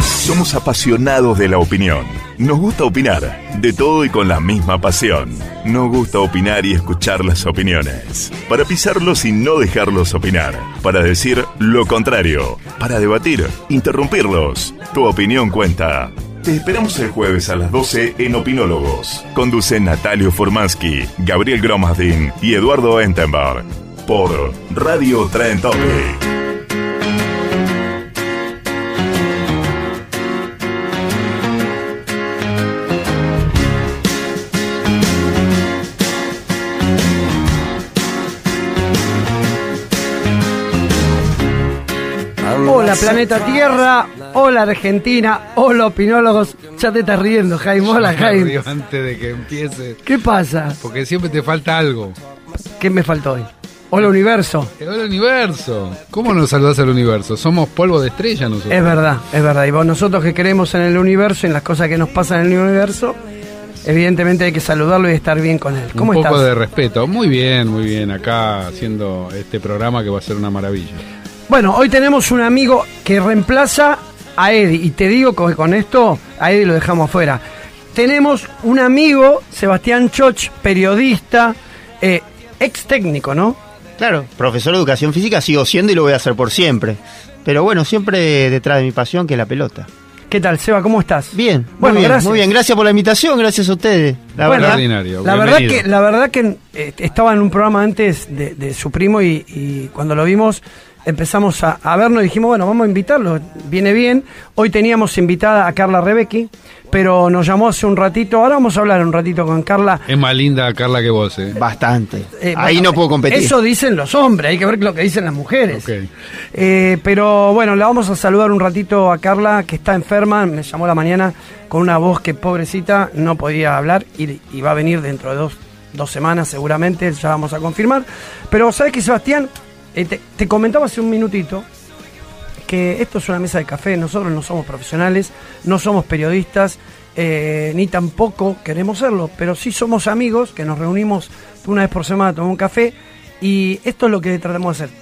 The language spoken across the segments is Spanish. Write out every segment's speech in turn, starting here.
Somos apasionados de la opinión. Nos gusta opinar, de todo y con la misma pasión. Nos gusta opinar y escuchar las opiniones. Para pisarlos y no dejarlos opinar. Para decir lo contrario. Para debatir, interrumpirlos. Tu opinión cuenta. Te esperamos el jueves a las 12 en Opinólogos. Conducen Natalio Formansky, Gabriel Gromadin y Eduardo Entenberg. Por Radio Tren Hola planeta Tierra, hola Argentina, hola opinólogos. Ya te estás riendo, Jaime. Hola, Jaime. antes de que empiece. ¿Qué pasa? Porque siempre te falta algo. ¿Qué me faltó hoy? Hola universo. El universo. ¿Cómo nos saludás al universo? Somos polvo de estrella nosotros. Es verdad, es verdad. Y vos, nosotros que creemos en el universo, en las cosas que nos pasan en el universo, evidentemente hay que saludarlo y estar bien con él. ¿Cómo Un poco estás? de respeto. Muy bien, muy bien. Acá haciendo este programa que va a ser una maravilla. Bueno, hoy tenemos un amigo que reemplaza a Eddie. Y te digo que con esto a Eddie lo dejamos afuera. Tenemos un amigo, Sebastián Choch, periodista, eh, ex técnico, ¿no? Claro, profesor de educación física sigo siendo y lo voy a hacer por siempre. Pero bueno, siempre detrás de mi pasión, que es la pelota. ¿Qué tal, Seba? ¿Cómo estás? Bien, Bueno, muy bien, gracias. muy bien. Gracias por la invitación, gracias a ustedes. La Bueno, verdad. Extraordinario. La verdad que, la verdad que eh, estaba en un programa antes de, de su primo y, y cuando lo vimos empezamos a, a vernos y dijimos, bueno, vamos a invitarlo, viene bien. Hoy teníamos invitada a Carla Rebecki, pero nos llamó hace un ratito, ahora vamos a hablar un ratito con Carla. Es más linda Carla que vos, ¿eh? Bastante. Eh, Ahí bueno, no puedo competir. Eso dicen los hombres, hay que ver lo que dicen las mujeres. Eh, pero bueno, la vamos a saludar un ratito a Carla, que está enferma, me llamó la mañana con una voz que pobrecita no podía hablar y, y va a venir dentro de dos, dos semanas seguramente, ya vamos a confirmar. Pero sabes que Sebastián, Eh, te, te comentaba hace un minutito que esto es una mesa de café, nosotros no somos profesionales, no somos periodistas, eh, ni tampoco queremos serlo, pero sí somos amigos que nos reunimos una vez por semana a tomar un café y esto es lo que tratamos de hacer,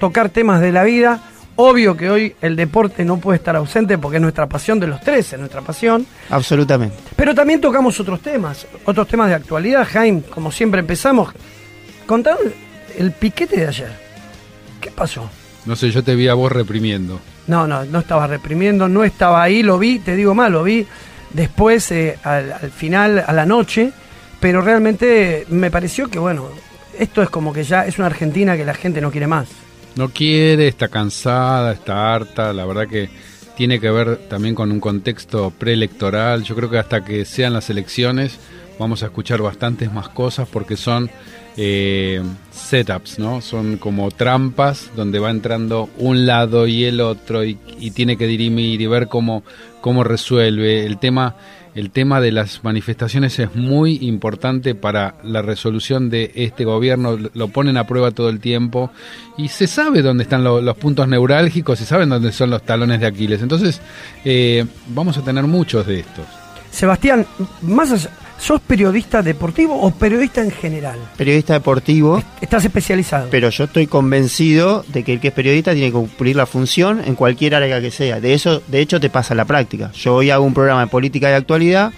tocar temas de la vida. Obvio que hoy el deporte no puede estar ausente porque es nuestra pasión de los tres, es nuestra pasión. Absolutamente. Pero también tocamos otros temas, otros temas de actualidad. Jaime, como siempre empezamos, contar el piquete de ayer. ¿Qué pasó? No sé, yo te vi a vos reprimiendo. No, no, no estaba reprimiendo, no estaba ahí, lo vi, te digo mal, lo vi después, eh, al, al final, a la noche, pero realmente me pareció que, bueno, esto es como que ya es una Argentina que la gente no quiere más. No quiere, está cansada, está harta. La verdad que tiene que ver también con un contexto preelectoral. Yo creo que hasta que sean las elecciones vamos a escuchar bastantes más cosas porque son eh, setups, ¿no? Son como trampas donde va entrando un lado y el otro y, tiene que dirimir y ver cómo, cómo resuelve. El tema, el tema de las manifestaciones es muy importante para la resolución de este gobierno. Lo ponen a prueba todo el tiempo y se sabe dónde están lo- los puntos neurálgicos y saben dónde son los talones de Aquiles. Entonces, eh, vamos a tener muchos de estos. Sebastián, más allá, ¿sos periodista deportivo o periodista en general? Periodista deportivo, Estás especializado. pero yo estoy convencido de que el que es periodista tiene que cumplir la función en cualquier área que sea. De eso, de hecho, te pasa la práctica. Yo hoy hago un programa de política y actualidad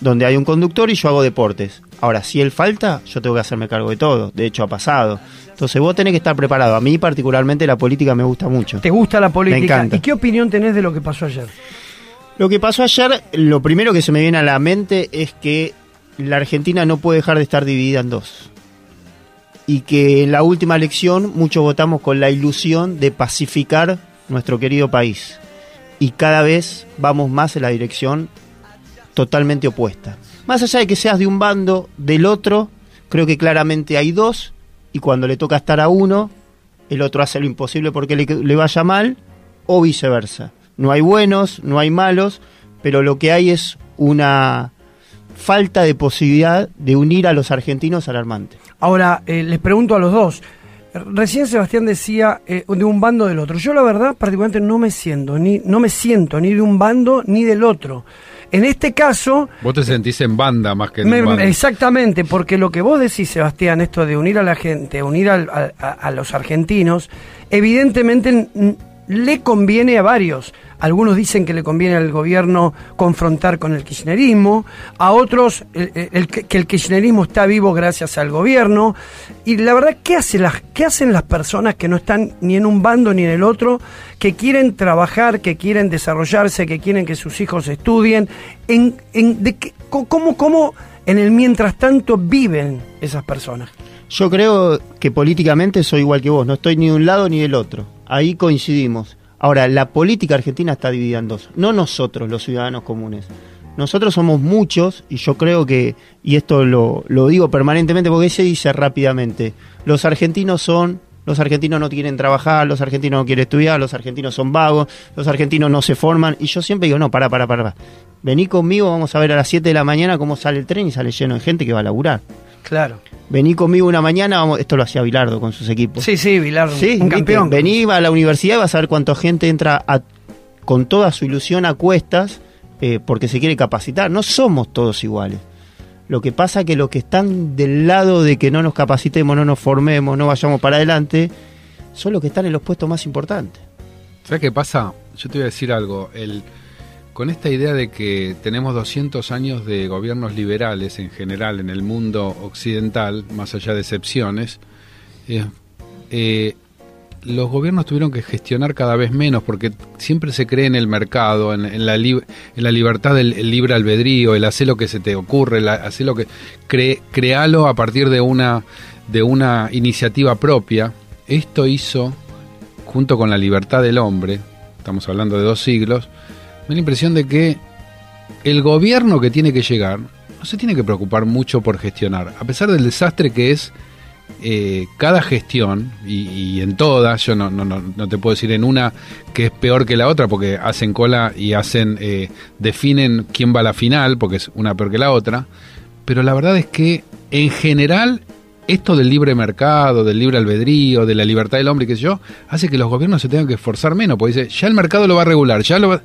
donde hay un conductor y yo hago deportes. Ahora, si él falta, yo tengo que hacerme cargo de todo. De hecho, ha pasado. Entonces, vos tenés que estar preparado. A mí, particularmente, la política me gusta mucho. ¿Te gusta la política? encanta. ¿Y qué opinión tenés de lo que pasó ayer? Lo que pasó ayer, lo primero que se me viene a la mente es que la Argentina no puede dejar de estar dividida en dos. Y que en la última elección muchos votamos con la ilusión de pacificar nuestro querido país. Y cada vez vamos más en la dirección totalmente opuesta. Más allá de que seas de un bando, del otro, creo que claramente hay dos. Y cuando le toca estar a uno, el otro hace lo imposible porque le, le vaya mal o viceversa. No hay buenos, no hay malos, pero lo que hay es una falta de posibilidad de unir a los argentinos alarmante. Ahora, eh, les pregunto a los dos. Recién Sebastián decía eh, de un bando del otro. Yo la verdad, particularmente no me siento ni no me siento ni de un bando ni del otro. En este caso, vos te sentís en banda más que en me- bando. exactamente, porque lo que vos decís, Sebastián, esto de unir a la gente, unir al- a, a- los argentinos, evidentemente le conviene a varios. Algunos dicen que le conviene al gobierno confrontar con el kirchnerismo, a otros el- que que el kirchnerismo está vivo gracias al gobierno. Y la verdad, ¿qué, hace las, ¿qué hacen las personas que no están ni en un bando ni en el otro, que quieren trabajar, que quieren desarrollarse, que quieren que sus hijos estudien? En, en, de co- cómo, ¿Cómo en el mientras tanto viven esas personas? Yo creo que políticamente soy igual que vos, no estoy ni de un lado ni del otro. Ahí coincidimos. Ahora, la política argentina está dividida en dos, no nosotros, los ciudadanos comunes. Nosotros somos muchos y yo creo que, y esto lo, lo digo permanentemente porque se dice rápidamente, los argentinos son, los argentinos no quieren trabajar, los argentinos no quieren estudiar, los argentinos son vagos, los argentinos no se forman y yo siempre digo, no, para, para, para. Vení conmigo, vamos a ver a las 7 de la mañana cómo sale el tren y sale lleno de gente que va a laburar. Claro. Vení conmigo una mañana, vamos, esto lo hacía Bilardo con sus equipos. Sí, sí, Vilar, Sí, un campeón. Vení a la universidad y vas a ver cuánta gente entra a- con toda su ilusión a cuestas eh, porque se quiere capacitar. No somos todos iguales. Lo que pasa que los que están del lado de que no nos capacitemos, no nos formemos, no vayamos para adelante, son los que están en los puestos más importantes. ¿Sabes qué pasa? Yo te voy a decir algo. El, con esta idea de que tenemos 200 años de gobiernos liberales en general en el mundo occidental, más allá de excepciones, eh, eh, los gobiernos tuvieron que gestionar cada vez menos porque siempre se cree en el mercado, en, la, en la libertad del el libre albedrío, el hacer lo que se te ocurre, el hacer lo que... Cre, crealo a partir de una, de una iniciativa propia. Esto hizo junto con la libertad del hombre, estamos hablando de dos siglos, me da la impresión de que el gobierno que tiene que llegar no se tiene que preocupar mucho por gestionar, a pesar del desastre que es eh, cada gestión, y, y en todas, yo no, no, no, te puedo decir en una que es peor que la otra, porque hacen cola y hacen eh, definen quién va a la final, porque es una peor que la otra, pero la verdad es que en general esto del libre mercado, del libre albedrío, de la libertad del hombre, qué sé yo, hace que los gobiernos se tengan que esforzar menos, porque dice, ya el mercado lo va a regular, ya lo va...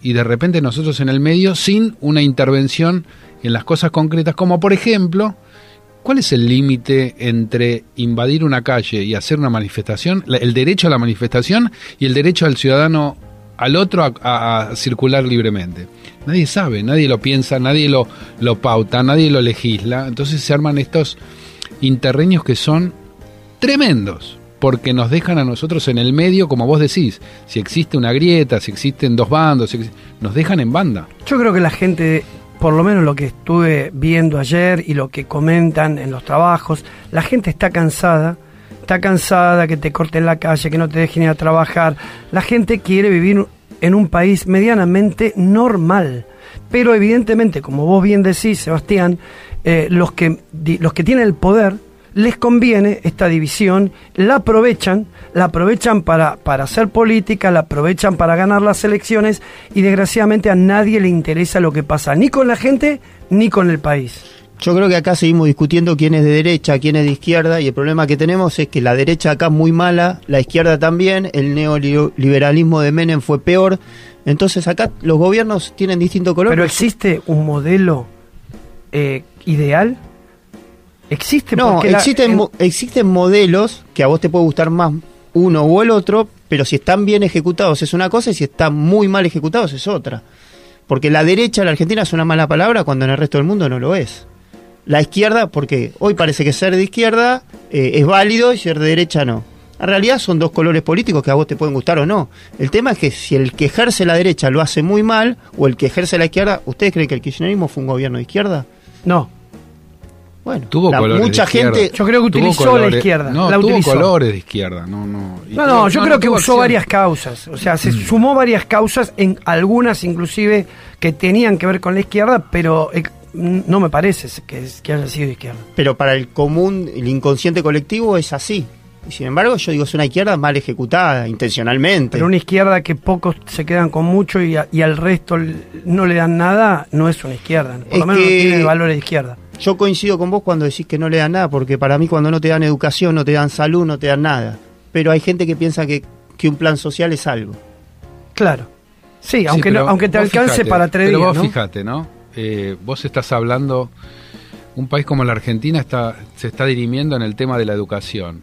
Y de repente nosotros en el medio, sin una intervención en las cosas concretas, como por ejemplo, ¿cuál es el límite entre invadir una calle y hacer una manifestación, el derecho a la manifestación y el derecho al ciudadano, al otro, a, a- circular libremente? Nadie sabe, nadie lo piensa, nadie lo, lo pauta, nadie lo legisla, entonces se arman estos interreños que son tremendos, porque nos dejan a nosotros en el medio, como vos decís, si existe una grieta, si existen dos bandos, si exi- nos dejan en banda. Yo creo que la gente, por lo menos lo que estuve viendo ayer y lo que comentan en los trabajos, la gente está cansada, está cansada que te corten la calle, que no te dejen ir a trabajar. La gente quiere vivir en un país medianamente normal. Pero evidentemente, como vos bien decís, Sebastián, eh, los, que, los que tienen el poder les conviene esta división, la aprovechan, la aprovechan para, para hacer política, la aprovechan para ganar las elecciones y desgraciadamente a nadie le interesa lo que pasa, ni con la gente ni con el país. Yo creo que acá seguimos discutiendo quién es de derecha, quién es de izquierda, y el problema que tenemos es que la derecha acá es muy mala, la izquierda también, el neoliberalismo de Menem fue peor. Entonces acá los gobiernos tienen distinto color. Pero existe un modelo eh, ideal. Existe No, la- existen, en- existen modelos que a vos te puede gustar más uno o el otro, pero si están bien ejecutados es una cosa y si están muy mal ejecutados es otra. Porque la derecha en la Argentina es una mala palabra cuando en el resto del mundo no lo es. La izquierda, porque hoy parece que ser de izquierda eh, es válido y ser de derecha no. En realidad son dos colores políticos que a vos te pueden gustar o no. El tema es que si el que ejerce la derecha lo hace muy mal o el que ejerce la izquierda, ¿ustedes creen que el kirchnerismo fue un gobierno de izquierda? no, Bueno, Tuvo la- colores de mucha gente... yo creo que utilizó la izquierda. No, la tuvo utilizó. colores de izquierda. No, no. Y No, tuvo- no, yo creo que usó acción. varias causas. O sea, se sumó varias causas, en algunas inclusive que tenían que ver con la izquierda, pero eh, no me parece que, que haya sido de izquierda. Pero para el común, el inconsciente colectivo es así. Y sin embargo, yo digo, es una izquierda mal ejecutada, intencionalmente. Pero una izquierda que pocos se quedan con mucho y, a- y al resto no le dan nada, no es una izquierda. Por Es lo menos no tiene valores de izquierda. Yo coincido con vos cuando decís que no le dan nada, porque para mí cuando no te dan educación, no te dan salud, no te dan nada. Pero hay gente que piensa que, que un plan social es algo. Claro. Sí, aunque, Sí, no- pero aunque te alcance fijate, para tres pero días, vos ¿no? fíjate, ¿no? Eh, vos estás hablando, un país como la Argentina está, se está dirimiendo en el tema de la educación.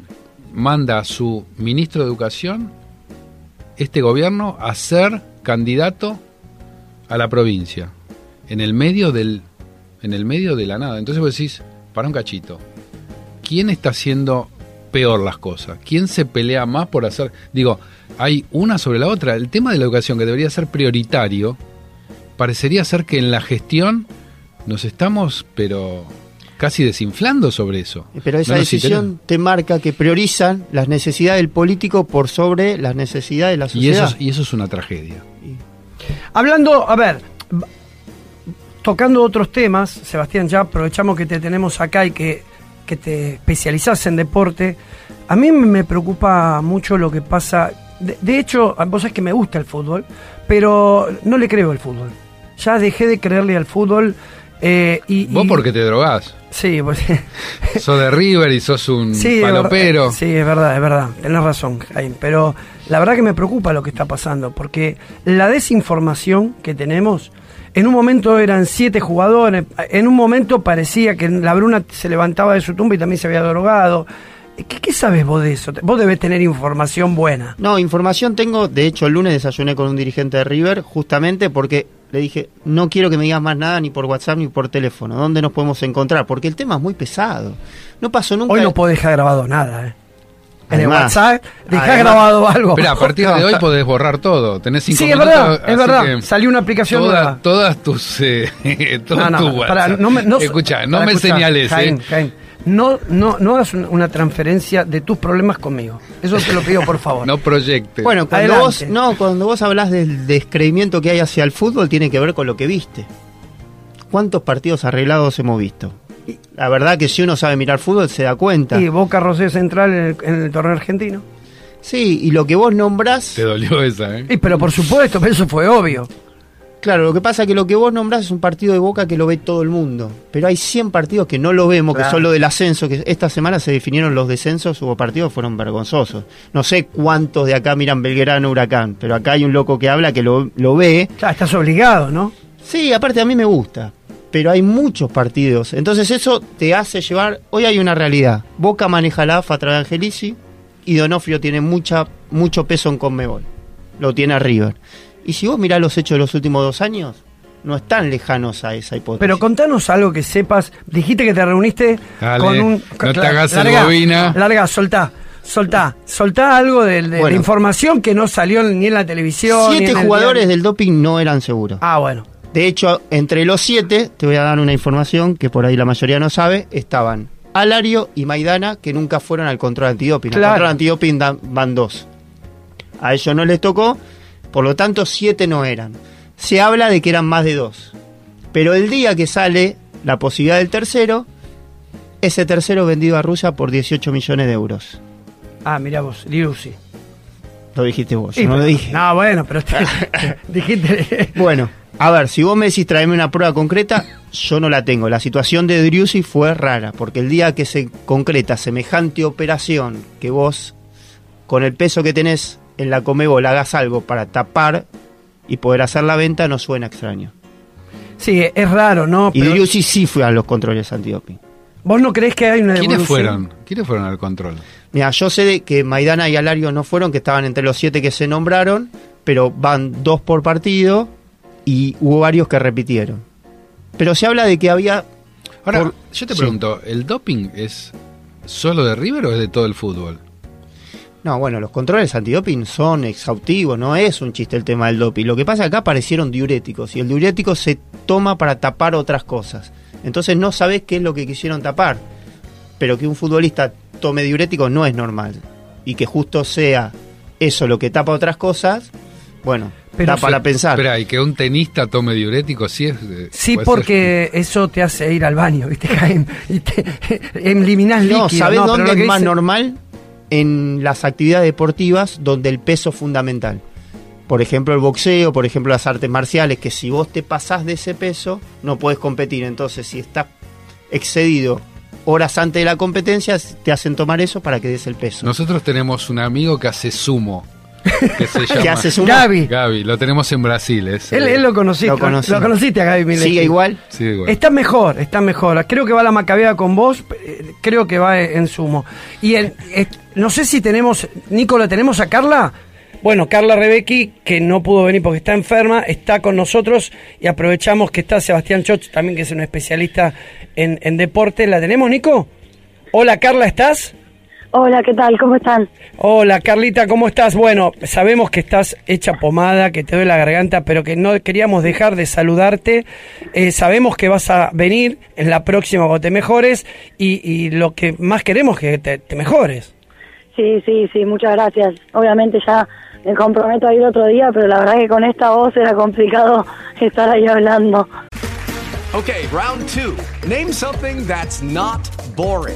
Manda a su ministro de Educación, este gobierno, a ser candidato a la provincia, en el medio del, en el medio de la nada. Entonces vos decís, para un cachito, ¿quién está haciendo peor las cosas? ¿Quién se pelea más por hacer? Digo, hay una sobre la otra. El tema de la educación que debería ser prioritario, parecería ser que en la gestión nos estamos, pero casi desinflando sobre eso. Pero esa No decisión te marca que priorizan las necesidades del político por sobre las necesidades de la interesa. Y sociedad. eso, es- y eso es una tragedia. Hablando, a ver, tocando otros temas, Sebastián, ya aprovechamos que te tenemos acá y que, que te especializás en deporte. A mí me preocupa mucho lo que pasa. De, de hecho, vos sabés que me gusta el fútbol, pero no le creo al fútbol. Ya dejé de creerle al fútbol. eh, y, Vos y- porque te drogás. Sí, pues, sos de River y sos un Sí, es palopero. verdad, sí, es verdad, es verdad. Tenés razón, Jaime. Pero la verdad que me preocupa lo que está pasando, porque la desinformación que tenemos, en un momento eran siete jugadores, en un momento parecía que la Bruna se levantaba de su tumba y también se había drogado. ¿Qué, qué sabes vos de eso? Vos debes tener información buena. No, información tengo. De hecho, el lunes desayuné con un dirigente de River, justamente porque le dije, no quiero que me digas más nada ni por WhatsApp ni por teléfono. ¿Dónde nos podemos encontrar? Porque el tema es muy pesado. No pasó nunca. Hoy no podés dejar grabado nada, ¿eh? En el Además- WhatsApp dejá además- grabado algo. Espera, a partir de hoy podés borrar todo. Tenés cinco Sí, es minutos. verdad, es verdad. Salió una aplicación toda- nueva. Todas tus. Eh, todo No, no, tu no me, no, Escucha, no me señales. Jaén, eh. Jaén, no, no, no hagas un- una transferencia de tus problemas conmigo. Eso te lo pido, por favor. No proyectes. Bueno, cuando Adelante. vos, no, cuando vos hablas del descreimiento que hay hacia el fútbol, tiene que ver con lo que viste. ¿Cuántos partidos arreglados hemos visto? La verdad que si uno sabe mirar fútbol se da cuenta. Y Boca Rosé Central en el, en el torneo argentino. Sí, y lo que vos nombrás, Te dolió esa, ¿eh? Y, pero por supuesto, pero eso fue obvio. claro, lo que pasa es que lo que vos nombrás es un partido de Boca que lo ve todo el mundo. Pero hay 100 partidos que no lo vemos, Claro. que son los del ascenso, que esta semana se definieron los descensos, hubo partidos que fueron vergonzosos. No sé cuántos de acá miran Belgrano Huracán, pero acá hay un loco que habla que lo, lo ve. Ya, estás obligado, ¿no? Sí, aparte a mí me gusta, pero hay muchos partidos. Entonces eso te hace llevar... Hoy hay una realidad. Boca maneja la AFA a través de Angelici y Donofrio tiene mucha, mucho peso en Conmebol. Lo tiene a River. Y si vos mirás los hechos de los últimos dos años, no están lejanos a esa hipótesis. Pero contanos algo que sepas. Dijiste que te reuniste Dale, con un. no te hagas el larga, bobina. Larga, soltá. Soltá. Soltá algo de, de- de Bueno. información que no salió ni en la televisión. ni Siete en jugadores del doping no eran seguros. Ah, bueno. De hecho, entre los siete, te voy a dar una información que por ahí la mayoría no sabe, estaban Alario y Maidana, que nunca fueron al control antidoping. Al Claro. control antidoping van dos. A ellos no les tocó, por lo tanto siete no eran. Se habla de que eran más de dos. Pero el día que sale la posibilidad del tercero, ese tercero vendido a Rusia por 18 millones de euros. Ah, mirá vos, Liusi. Lo dijiste vos, Sí, yo no lo dije. No, bueno, pero te- dijiste. Bueno, a ver, si vos me decís traeme una prueba concreta, yo no la tengo. La situación de Driussi fue rara, porque el día que se concreta semejante operación, que vos, con el peso que tenés en la Comebol, hagas algo para tapar y poder hacer la venta, no suena extraño. Sí, es raro, ¿no? Y Pero Driussi sí fue a los controles antidoping. ¿Vos no crees que hay una ¿Quiénes fueron? ¿Quiénes fueron al control? Mira, yo sé de que Maidana y Alario no fueron, que estaban entre los siete que se nombraron, pero van dos por partido y hubo varios que repitieron. Pero se habla de que había Ahora, Por- yo te sí. pregunto, ¿el doping es solo de River o es de todo el fútbol? No, bueno, los controles antidoping son exhaustivos, no es un chiste el tema del doping. Lo que pasa es que acá aparecieron diuréticos y el diurético se toma para tapar otras cosas. Entonces no sabes qué es lo que quisieron tapar. Pero que un futbolista tome diurético no es normal. Y que justo sea eso lo que tapa otras cosas, bueno, Pero da para pensar. Espera, y que un tenista tome diurético, sí es. de- Sí, ser. porque eso te hace ir al baño, ¿viste, Jaime? Y te eliminás no, líquido. ¿sabes no, pero dónde es más normal? en las actividades deportivas donde el peso es fundamental. Por ejemplo, el boxeo, por ejemplo, las artes marciales, que si vos te pasás de ese peso, no puedes competir. Entonces, si estás excedido horas antes de la competencia, te hacen tomar eso para que des el peso. Nosotros tenemos un amigo que hace sumo. Que se llama ¿Qué hace sumo? Gaby. Gaby, lo tenemos en Brasil. Es, Él, eh, él lo conociste. Lo Lo, conocí. conociste a Gaby. ¿Sigue igual? Está mejor, está mejor. Creo que va la macabea con vos, eh, creo que va en sumo. Y no sé si tenemos, Nico, ¿la tenemos a Carla? Bueno, Carla Rebecki, que no pudo venir porque está enferma, está con nosotros y aprovechamos que está Sebastián Choch, también que es un especialista en, en deporte. ¿La tenemos, Nico? Hola, Carla, ¿estás? Hola, ¿qué tal? ¿Cómo están? Hola, Carlita, ¿cómo estás? Bueno, sabemos que estás hecha pomada, que te duele la garganta, pero que no queríamos dejar de saludarte. Eh, sabemos que vas a venir en la próxima cuando te mejores y, y lo que más queremos es que te, te mejores. Sí, sí, sí, muchas gracias. Obviamente ya me comprometo a ir otro día, pero la verdad que con esta voz era complicado estar ahí hablando. Okay, round two. Name something that's not boring.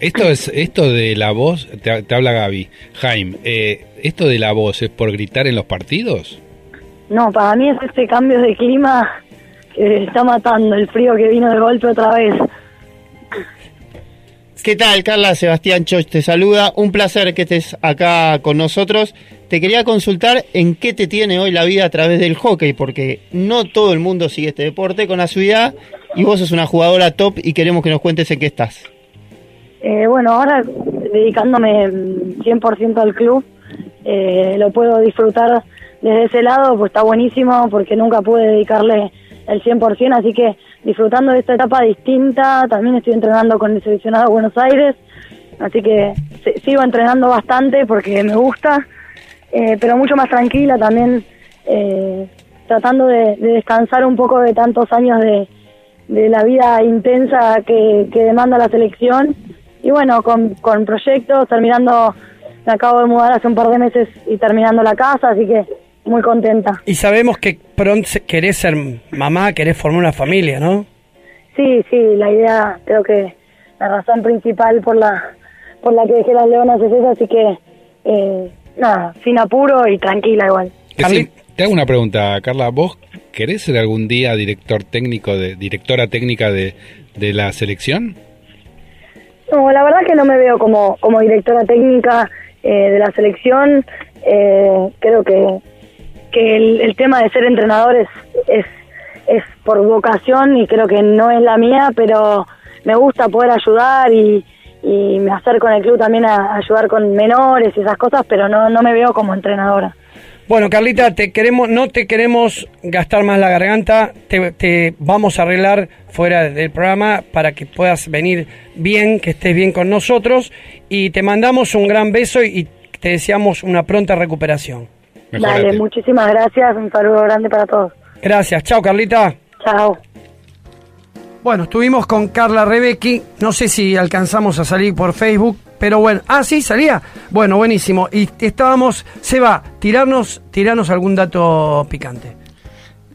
Esto es esto de la voz, te, te habla Gaby. Jaime, eh, ¿esto de la voz es por gritar en los partidos? No, para mí es este cambio de clima que está matando, el frío que vino de golpe otra vez. ¿Qué tal, Carla? Sebastián Choch te saluda. Un placer que estés acá con nosotros. Te quería consultar en qué te tiene hoy la vida a través del hockey, porque no todo el mundo sigue este deporte con asiduidad y vos sos una jugadora top y queremos que nos cuentes en qué estás. Eh, bueno, ahora dedicándome mm, 100% al club, eh, lo puedo disfrutar desde ese lado, pues está buenísimo porque nunca pude dedicarle el 100%, así que disfrutando de esta etapa distinta, también estoy entrenando con el seleccionado de Buenos Aires, así que sigo entrenando bastante porque me gusta, eh, pero mucho más tranquila también, eh, tratando de, de descansar un poco de tantos años de, la vida intensa que demanda la selección. Y bueno, con, con proyectos, terminando, me acabo de mudar hace un par de meses y terminando la casa, así que muy contenta. Y sabemos que pronto se- querés ser mamá, querés formar una familia, ¿no? Sí, sí, la idea, creo que la razón principal por la por la que dejé las leonas es esa, así que eh, nada, sin apuro y tranquila igual. Decime, te hago una pregunta, Carla. ¿Vos querés ser algún día director técnico, de directora técnica de, de la selección? No, la verdad que no me veo como, como directora técnica eh, de la selección. Eh, creo que, que el, tema de ser entrenador es, es, es por vocación y creo que no es la mía, pero me gusta poder ayudar y, y me acerco en el club también ayudar con menores y esas cosas, pero no, no me veo como entrenadora. Bueno, Carlita, te queremos, no te queremos gastar más la garganta, te, te vamos a arreglar fuera del programa para que puedas venir bien, que estés bien con nosotros y te mandamos un gran beso y te deseamos una pronta recuperación. Dale, muchísimas gracias, un saludo grande para todos. Gracias, chao Carlita. Chao. Bueno, estuvimos con Carla Rebecki, no sé si alcanzamos a salir por Facebook, pero bueno, ah, sí, salía. Bueno, buenísimo. Y estábamos, Seba, tirarnos, tirarnos algún dato picante.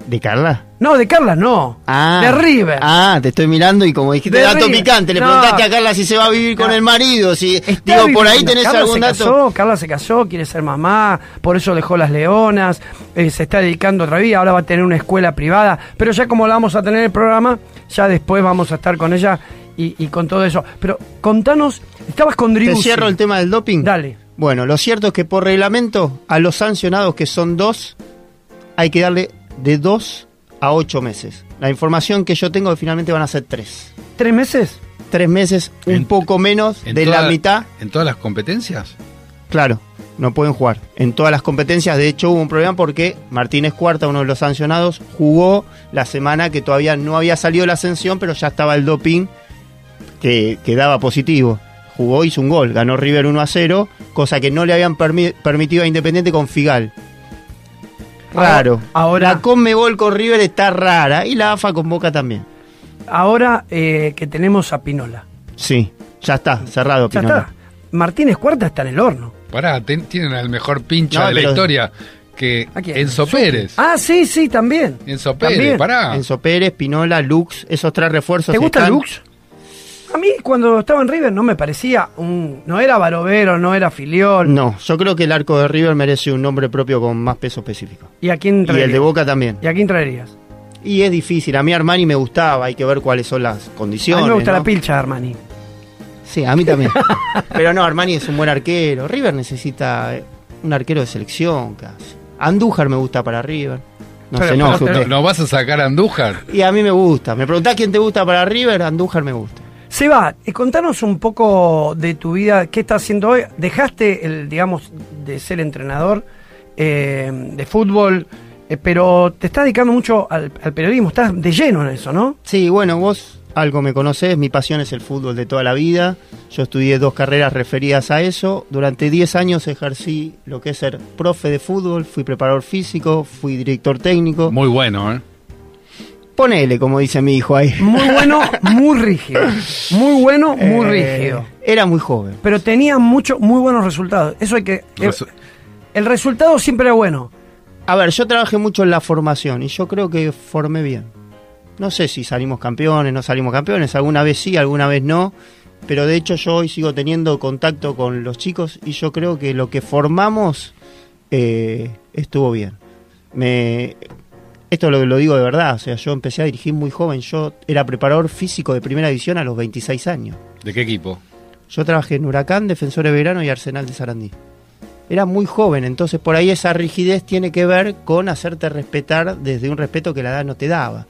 ¿De Carla? No, de Carla no. Ah, de River. Ah, te estoy mirando y como dijiste De dato River. picante, le No. preguntaste a Carla si se va a vivir con No. el marido, si Está digo por ahí tenés Carla algún se dato. Casó, Carla se casó, quiere ser mamá, por eso dejó las leonas, eh, se está dedicando otra vida, ahora va a tener una escuela privada, pero ya como la vamos a tener en el programa, ya después vamos a estar con ella y, y con todo eso. Pero contanos, estabas con Te Driussi. cierro el tema del doping. Dale. Bueno, lo cierto es que por reglamento, a los sancionados, que son dos, hay que darle de dos a ocho meses. La información que yo tengo que finalmente van a ser tres. ¿Tres meses? Tres meses, un En- poco menos en de toda- la mitad. ¿En todas las competencias? Claro, no pueden jugar. En todas las competencias, de hecho, hubo un problema porque Martínez Cuarta, uno de los sancionados, jugó la semana que todavía no había salido la ascensión, pero ya estaba el doping que, que daba positivo. Jugó, hizo un gol, ganó River 1 a 0, cosa que no le habían permi- permitido a Independiente con Figal. Raro. Ahora- la Conmebol con River está rara y la AFA con Boca también. Ahora eh, que tenemos a Pinola. Sí, ya está, cerrado Ya Pinola. está. Martínez Cuarta está en el horno. Pará, ten- tienen al mejor pincho No, de la historia que. Enzo. Pérez. Ah, sí, sí, también. Enzo Pérez, También. pará. Enzo Pérez, Pinola, Lux, esos tres refuerzos. ¿Te gusta están- Lux? A mí cuando estaba en River no me parecía un... No era Barovero, no era Filiol. No, yo creo que el arco de River merece un nombre propio con más peso específico. ¿Y a quién Y traerías? el de Boca también. ¿Y a quién traerías? Y es difícil. A mí Armani me gustaba. Hay que ver cuáles son las A condiciones. mí me gusta ¿no? la pilcha de Armani. Sí, a mí también. Pero no, Armani es un buen arquero. River necesita eh, un arquero de selección casi. Andújar me gusta para River. No Pero- se enoje pero- usted. ¿No, no vas a sacar a Andújar? Y a mí me gusta. Me preguntás quién te gusta para River, Andújar me gusta. Seba, eh, contanos un poco de tu vida, qué estás haciendo hoy. Dejaste, el, digamos, de ser entrenador eh, de fútbol, eh, pero te estás dedicando mucho al, al periodismo, estás de lleno en eso, ¿no? Sí, bueno, vos algo me conocés, mi pasión es el fútbol de toda la vida. Yo estudié dos carreras referidas a eso. Durante 10 años ejercí lo que es ser profe de fútbol, fui preparador físico, fui director técnico. Muy bueno, ¿eh? Ponele, como dice mi hijo ahí. Muy bueno, muy rígido. Muy bueno, muy Eh, rígido. Era muy joven. Pero tenía mucho, muy buenos resultados. Eso hay que... el resultado siempre era bueno. A ver, yo trabajé mucho en la formación y yo creo que formé bien. No sé si salimos campeones, no salimos campeones, alguna vez sí, alguna vez no, pero de hecho yo hoy sigo teniendo contacto con los chicos y yo creo que lo que formamos eh, estuvo bien. Me, esto lo, lo digo de verdad, o sea, yo empecé a dirigir muy joven, yo era preparador físico de primera división a los 26 años. ¿De qué equipo? Yo trabajé en Huracán, Defensor de Verano y Arsenal de Sarandí. Era muy joven, entonces por ahí esa rigidez tiene que ver con hacerte respetar desde un respeto que la edad no te daba.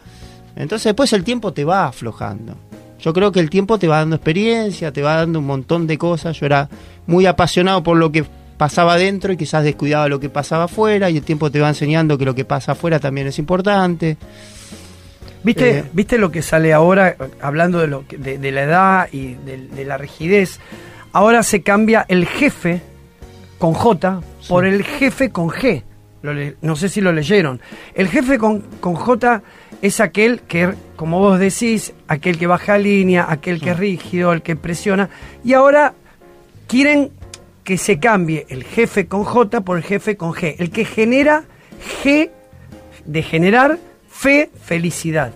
Entonces después el tiempo te va aflojando. Yo creo que el tiempo te va dando experiencia, te va dando un montón de cosas. Yo era muy apasionado por lo que pasaba adentro y quizás descuidaba lo que pasaba afuera y el tiempo te va enseñando que lo que pasa afuera también es importante. ¿Viste, Eh. ¿Viste lo que sale ahora, hablando de, lo que- de, de la edad y de, de la rigidez? Ahora se cambia el jefe con J por el jefe con G. Lo le- no sé si lo leyeron. El jefe con, con J es aquel que, como vos decís, aquel que baja línea, aquel que es rígido, el que presiona. Y ahora quieren que se cambie el jefe con J por el jefe con G. El que genera G de generar fe, felicidad.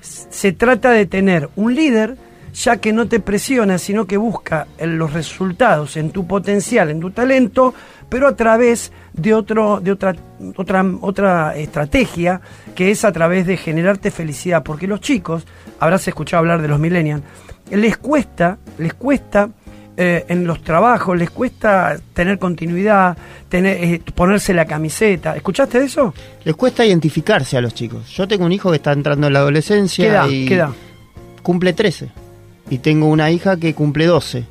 Se trata de tener un líder ya que no te presiona, sino que busca los resultados, en tu potencial, en tu talento, pero a través de otro, de otra, otra, otra estrategia que es a través de generarte felicidad. Porque los chicos, habrás escuchado hablar de los millennials, les cuesta, les cuesta eh, en los trabajos, les cuesta tener continuidad, tener, eh, ponerse la camiseta. ¿Escuchaste de eso? Les cuesta identificarse a los chicos. Yo tengo un hijo que está entrando en la adolescencia ¿Qué edad? y ¿Qué edad? cumple 13. Y tengo una hija que cumple 12.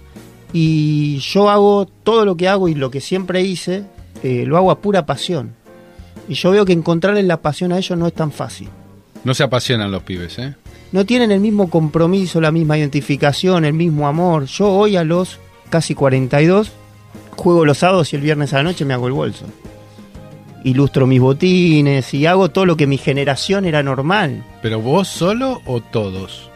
Y yo hago todo lo que hago y lo que siempre hice, eh, lo hago a pura pasión. Y yo veo que encontrarles la pasión a ellos no es tan fácil. No se apasionan los pibes, ¿eh? No tienen el mismo compromiso, la misma identificación, el mismo amor. Yo hoy a los casi 42 juego los sábados y el viernes a la noche me hago el bolso. Ilustro mis botines y hago todo lo que mi generación era normal. ¿Pero vos solo o todos?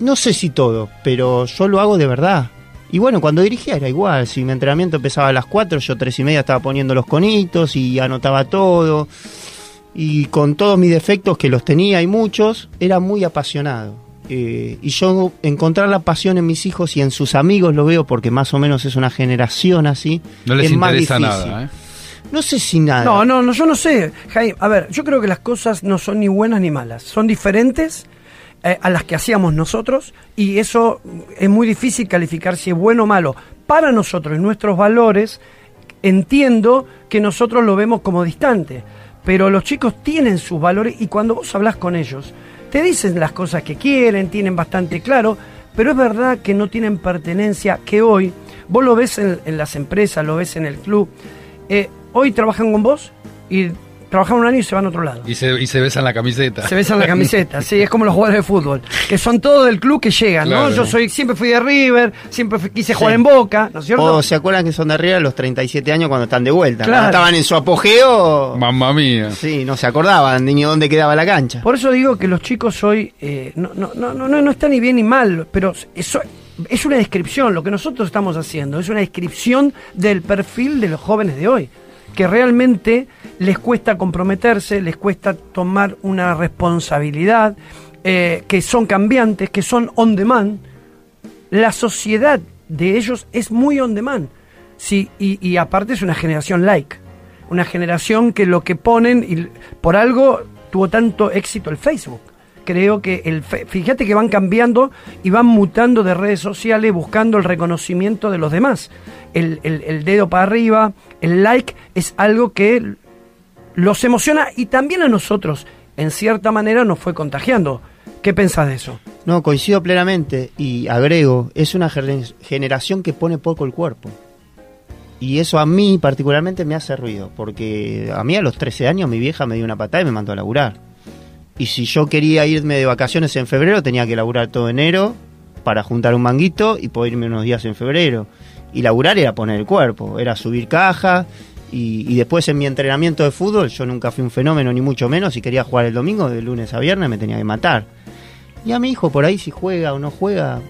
No sé si todo, pero yo lo hago de verdad. Y bueno, cuando dirigía era igual. Si mi entrenamiento empezaba a las 4, yo tres y media estaba poniendo los conitos y anotaba todo. Y con todos mis defectos, que los tenía y muchos, era muy apasionado. Eh, y yo encontrar la pasión en mis hijos y en sus amigos lo veo porque más o menos es una generación así. No les es más interesa difícil. nada, ¿eh? No sé si nada. No, no, no, yo no sé. Jaime, a ver, yo creo que las cosas no son ni buenas ni malas. Son diferentes eh, a las que hacíamos nosotros y eso es muy difícil calificar si es bueno o malo. para nosotros y nuestros valores, entiendo que nosotros lo vemos como distante. Pero los chicos tienen sus valores y cuando vos hablas con ellos, te dicen las cosas que quieren, tienen bastante claro, pero es verdad que no tienen pertenencia, que hoy, vos lo ves en, las empresas, lo ves en el club, eh, hoy trabajan con vos y trabajan un año y se van a otro lado. Y se, y se besan la camiseta. Se besan la camiseta, sí, es como los jugadores de fútbol, que son todos del club que llegan, ¿no? Yo soy, siempre fui de River, siempre fui- quise jugar en Boca, ¿no es cierto? O se acuerdan que son de arriba a los 37 años cuando están de vuelta. Claro. Cuando estaban en su apogeo. Mamma mía. Sí, no se acordaban ni dónde quedaba la cancha. Por eso digo que los chicos hoy eh, no, no, no, no, no está ni bien ni mal, pero eso es una descripción, lo que nosotros estamos haciendo, es una descripción del perfil de los jóvenes de hoy, que realmente les cuesta comprometerse, les cuesta tomar una responsabilidad, eh, que son cambiantes, que son on demand. La sociedad de ellos es muy on demand. Sí, y, y aparte es una generación like. Una generación que lo que ponen, y por algo tuvo tanto éxito el Facebook. Creo que el fíjate que van cambiando y van mutando de redes sociales buscando el reconocimiento de los demás. El, el- dedo para arriba, el like es algo que los emociona y también a nosotros, en cierta manera, nos fue contagiando. ¿Qué pensás de eso? No, coincido plenamente y agrego, es una gener- generación que pone poco el cuerpo. Y eso a mí particularmente me hace ruido, porque a mí a los 13 años mi vieja me dio una patada y me mandó a laburar. Y si yo quería irme de vacaciones en febrero, tenía que laburar todo enero para juntar un manguito y poder irme unos días en febrero. Y laburar era poner el cuerpo, era subir caja. Y, y después en mi entrenamiento de fútbol, yo nunca fui un fenómeno, ni mucho menos. Si quería jugar el domingo, de lunes a viernes, me tenía que matar. Y a mi hijo por ahí, si juega o no juega.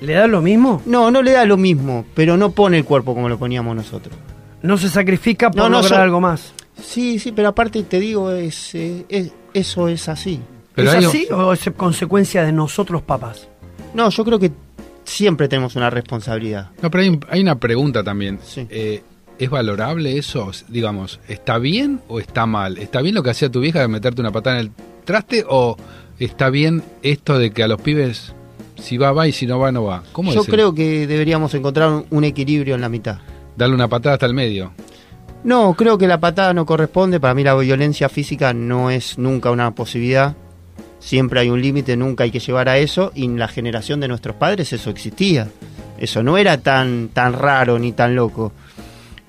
¿Le da lo mismo? No, no le da lo mismo, pero no pone el cuerpo como lo poníamos nosotros. No se sacrifica por No, no, lograr algo más. Sí, sí, pero aparte te digo, es, eh, es- eso es así. Pero ¿Es así o es consecuencia de nosotros papás? No, yo creo que siempre tenemos una responsabilidad. No, pero hay, un- hay una pregunta también. Sí. Eh, ¿Es valorable eso? Digamos, ¿está bien o está mal? ¿Está bien lo que hacía tu vieja de meterte una patada en el traste o está bien esto de que a los pibes si va va y si no va no va? ¿Cómo Yo creo que deberíamos encontrar un, un equilibrio en la mitad. darle una patada hasta el medio? No, creo que la patada no corresponde. Para mí la violencia física no es nunca una posibilidad. Siempre hay un límite, nunca hay que llevar a eso. Y en la generación de nuestros padres eso existía. Eso no era tan, tan raro ni tan loco.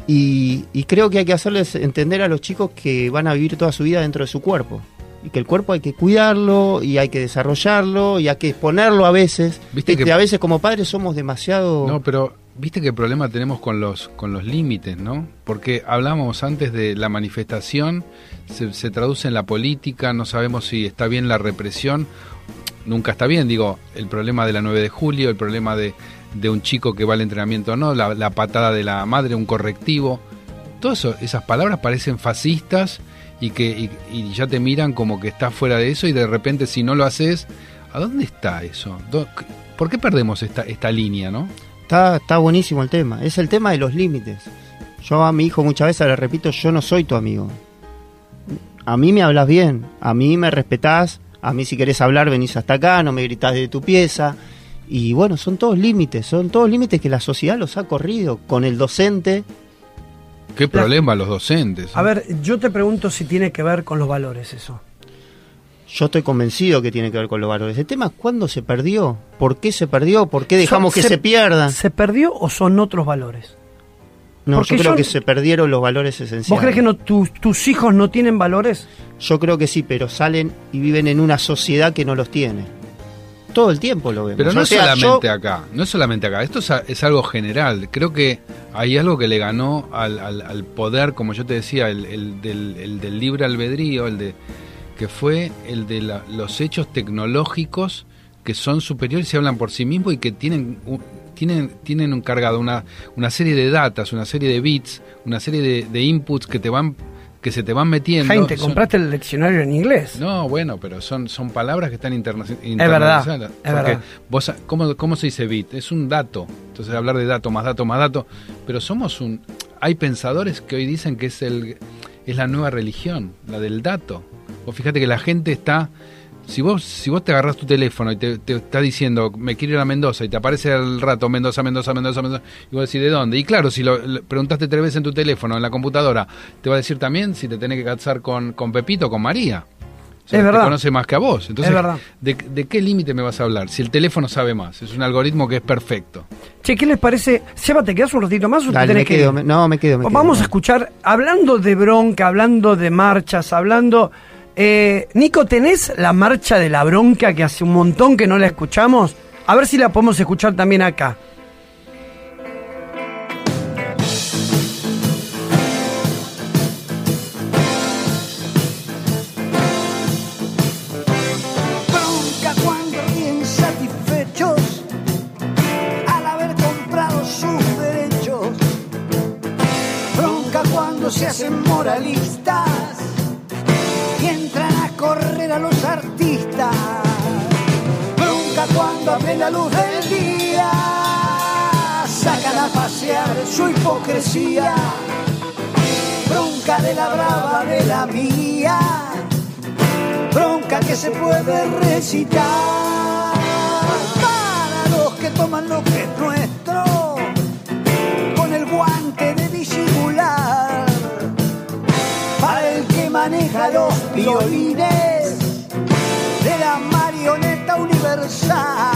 Y, y creo que hay que hacerles entender a los chicos que van a vivir toda su vida dentro de su cuerpo. Y que el cuerpo hay que cuidarlo y hay que desarrollarlo y hay que exponerlo a veces. Viste Viste, que- a veces como padres somos demasiado... No, pero viste qué problema tenemos con los con los límites, ¿no? Porque hablamos antes de la manifestación, se, se traduce en la política, no sabemos si está bien la represión, nunca está bien, digo, el problema de la 9 de julio, el problema de, de un chico que va al entrenamiento o no, la, patada de la madre, un correctivo, todo eso, esas palabras parecen fascistas y que y, ya te miran como que estás fuera de eso y de repente si no lo haces, ¿a dónde está eso? ¿Por qué perdemos esta, esta línea, no? Está, está buenísimo el tema. Es el tema de los límites. Yo a mi hijo muchas veces le repito, yo no soy tu amigo. A mí me hablas bien, a mí me respetás, a mí si querés hablar venís hasta acá, no me gritás de tu pieza. Y bueno, son todos límites, son todos límites que la sociedad los ha corrido con el docente. Qué problema los docentes. A ver, yo te pregunto si tiene que ver con los valores eso. Yo estoy convencido que tiene que ver con los valores. El tema es cuándo se perdió, por qué se perdió, por qué dejamos Son- que se, pierdan. ¿Se perdió o son otros valores? No, porque yo creo yo- que se perdieron los valores esenciales. ¿Vos crees que no, tus- tus hijos no tienen valores? Yo creo que sí, pero salen y viven en una sociedad que no los tiene. Todo el tiempo lo vemos. Pero no O sea, solamente yo- acá, no es solamente acá, esto es, algo general. Creo que hay algo que le ganó al, al- al poder, como yo te decía, el, el del, el del libre albedrío, el de que fue el de la- los hechos tecnológicos que son superiores y hablan por sí mismos y que tienen tienen tienen un cargado una una serie de datas, una serie de bits, una serie de, de inputs que te van que se te van metiendo. Jaime, te Son- compraste el diccionario en inglés. no, bueno, pero son, son palabras que están interna verdad, internacionalizadas. es verdad. vos, ¿cómo, ¿Cómo se dice bit? Es un dato. Entonces hablar de dato, más dato, más dato. Pero somos un... Hay pensadores que hoy dicen que es, el, es la nueva religión, la del dato. O fíjate que la gente está... Si vos, si vos te agarras tu teléfono y te, te está diciendo, me quiero ir a Mendoza, y te aparece al rato Mendoza, Mendoza, Mendoza, Mendoza, y vos decís, ¿de dónde? Y claro, si lo, lo preguntaste tres veces en tu teléfono, en la computadora, te va a decir también si te tenés que casar con, con Pepito o con María. O sea, Es verdad. Te conoce más que a vos. Entonces, Es verdad. ¿de, de qué límite me vas a hablar? Si el teléfono sabe más. Es un algoritmo que es perfecto. Che, ¿qué les parece? Seba, ¿te quedas un ratito más o te tenés me que quedo, ir? me- no, me quedo, me quedo. Vamos a escuchar, hablando de bronca, hablando de marchas, hablando... Eh, Nico, ¿tenés la marcha de la bronca que hace un montón que no la escuchamos? A ver si la podemos escuchar también acá. Bronca cuando ríen satisfechos al haber comprado sus derechos. Bronca cuando se hacen moralistas entran a correr a los artistas. Bronca cuando a plena luz del día. Sacan a pasear su hipocresía. Bronca de la brava de la mía. Bronca que se puede recitar. Para los que toman lo que es nuestro. Con el guante de disimular. Para el que maneja los violines de la marioneta universal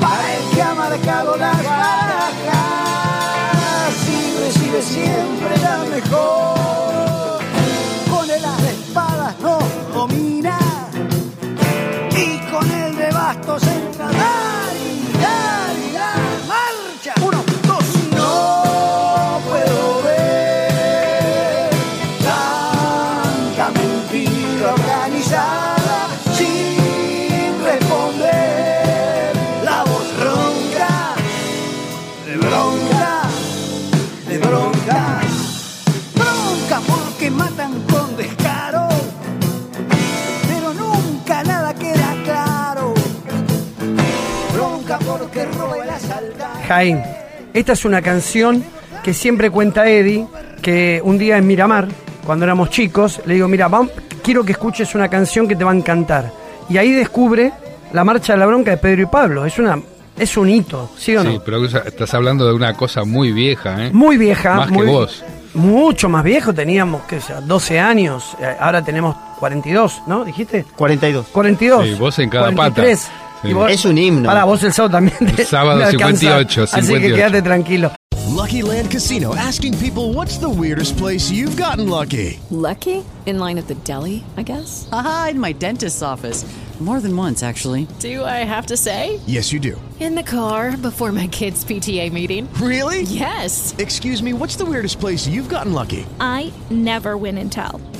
para el que ha marcado las barajas y recibe siempre la mejor. Con el de espadas nos domina y con el de bastos entra y Jaime, esta es una canción que siempre cuenta Eddie, que un día en Miramar, cuando éramos chicos, le digo, mira, quiero que escuches una canción que te va a encantar. Y ahí descubre la marcha de la bronca de Pedro y Pablo. Es una es un hito, ¿sí o no? Sí, pero estás hablando de una cosa muy vieja, ¿eh? Muy vieja. Más muy- que vos. Mucho más viejo, teníamos, qué sé, 12 años, eh, ahora tenemos 42, ¿no? ¿Dijiste? 42. 42. Sí, vos en cada 43. pata. Y Sí. vos- Es un himno. Para vos el sábado también. te- El sábado me alcanza. 58, Así que quédate tranquilo. Lucky Land Casino asking people what's the weirdest place you've gotten lucky? Lucky? In line at the deli, I guess? Aha, in my dentist's office. More than once, actually. Do I have to say? Yes, you do. In the car before my kids' PTA meeting. Really? Yes. Excuse me, what's the weirdest place you've gotten lucky? I never win and tell.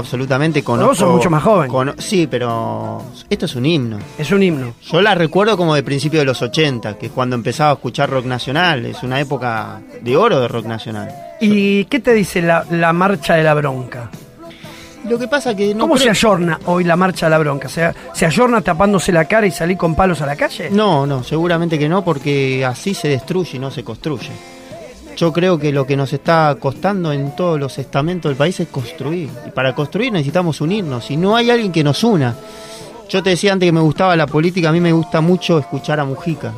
absolutamente. Conozco, vos sos mucho más joven. sí, pero esto es un himno. Es un himno. Yo la recuerdo como de principio de los 80, que es cuando empezaba a escuchar rock nacional. Es una época de oro de rock nacional. ¿Y qué te dice la, la marcha de la bronca? Lo que pasa que no ¿Cómo creo- se ayorna hoy la marcha de la bronca? O sea, ¿se ayorna tapándose la cara y salir con palos a la calle? No, no, seguramente que no, porque así se destruye y no se construye. Yo creo que lo que nos está costando en todos los estamentos del país es construir. Y para construir necesitamos unirnos. Y no hay alguien que nos una. Yo te decía antes que me gustaba la política, a mí me gusta mucho escuchar a Mujica.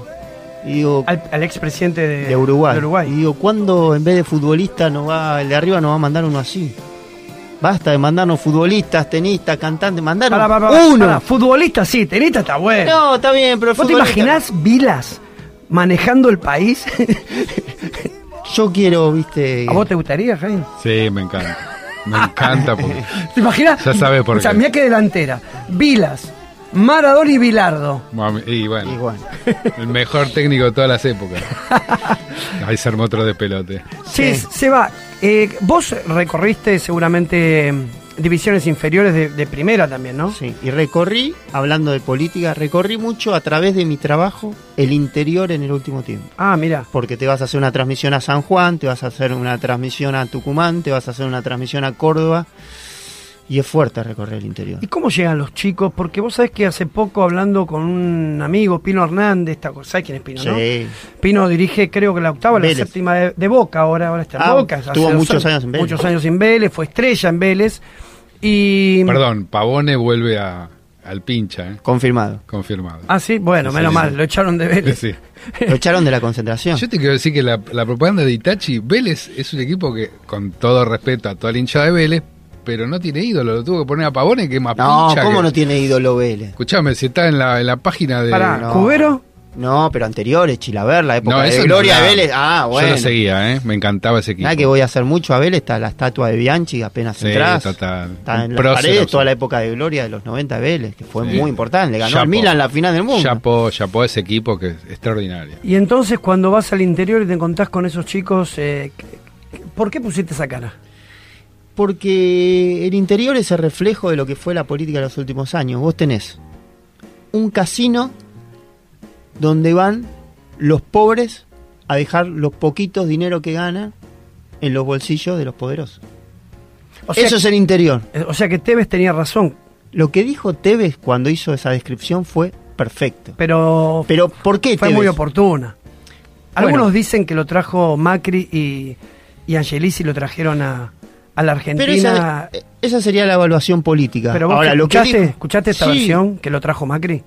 Y digo, Al, al expresidente de, de Uruguay. de Uruguay. Y digo, ¿cuándo en vez de futbolista nos va, el de arriba nos va a mandar uno así? Basta de mandarnos futbolistas, tenistas, cantantes, mandarnos Pará, pará, pará, uno. Futbolista sí, tenista está bueno. No, está bien, pero ¿Vos te imaginás Vilas manejando el país? Yo quiero, viste. ¿A vos te gustaría, Jaime? Sí, me encanta. Me encanta porque ¿Te imaginas? Ya sabe por O sea, qué. mira qué delantera. Vilas, Maradona y Bilardo. Mami, Y bueno, el mejor técnico de todas las épocas. Ahí se armó otro de pelote. Sí, Seba, eh, vos recorriste seguramente divisiones inferiores de, de primera también, ¿no? Sí, y recorrí, hablando de política, recorrí mucho a través de mi trabajo el interior en el último tiempo. Ah, mira. Porque te vas a hacer una transmisión a San Juan, te vas a hacer una transmisión a Tucumán, te vas a hacer una transmisión a Córdoba. Y es fuerte recorrer el interior. ¿Y cómo llegan los chicos? Porque vos sabés que hace poco hablando con un amigo, Pino Hernández, ¿sabés quién es Pino, no? Sí. Pino dirige, creo que la octava, la Vélez. séptima de, de Boca ahora, ahora está en Ah, Boca. estuvo muchos años en Vélez. Muchos años en Vélez, fue estrella en Vélez. Y... Perdón, Pavone vuelve a, al pincha, ¿eh? Confirmado. Confirmado. Ah, sí, bueno, Sí, menos sí, mal, sí. lo echaron de Vélez. Sí. Lo echaron de la concentración. Yo te quiero decir que la, la propaganda de Itachi, Vélez es un equipo que, con todo respeto a toda la hinchada de Vélez, pero no tiene ídolo, lo tuvo que poner a Pavone que es más No, pincha ¿cómo que- no tiene ídolo Vélez? Escuchame, si está en la, en la página de... No. No, pero anteriores, Chilaver, la época No, de no, Gloria de Vélez. Ah, bueno. Yo lo seguía, ¿eh? Me encantaba ese equipo. Nada que voy a hacer mucho a Vélez, está la estatua de Bianchi apenas Sí, entras. total. Está en las paredes toda la época de Gloria de los 90 de Vélez, que fue Sí. muy importante. Le ganó al Chapo. Milan la final del mundo. Chapó, chapó a ese equipo que es extraordinario. Y entonces cuando vas al interior y te encontrás con esos chicos, eh, ¿por qué pusiste esa cara? Porque el interior es el reflejo de lo que fue la política de los últimos años. Vos tenés un casino donde van los pobres a dejar los poquitos dinero que ganan en los bolsillos de los poderosos. O sea Eso es el interior. Eh, O sea que Tevez tenía razón. Lo que dijo Tevez cuando hizo esa descripción fue perfecto. Pero, Pero ¿por qué fue Tevez? muy oportuna. Algunos Bueno. dicen que lo trajo Macri y, y Angelici lo trajeron a, a la Argentina. Pero esa, esa sería la evaluación política. Pero vos Ahora, lo que escuchaste, ¿escuchaste esta Sí, versión que lo trajo Macri?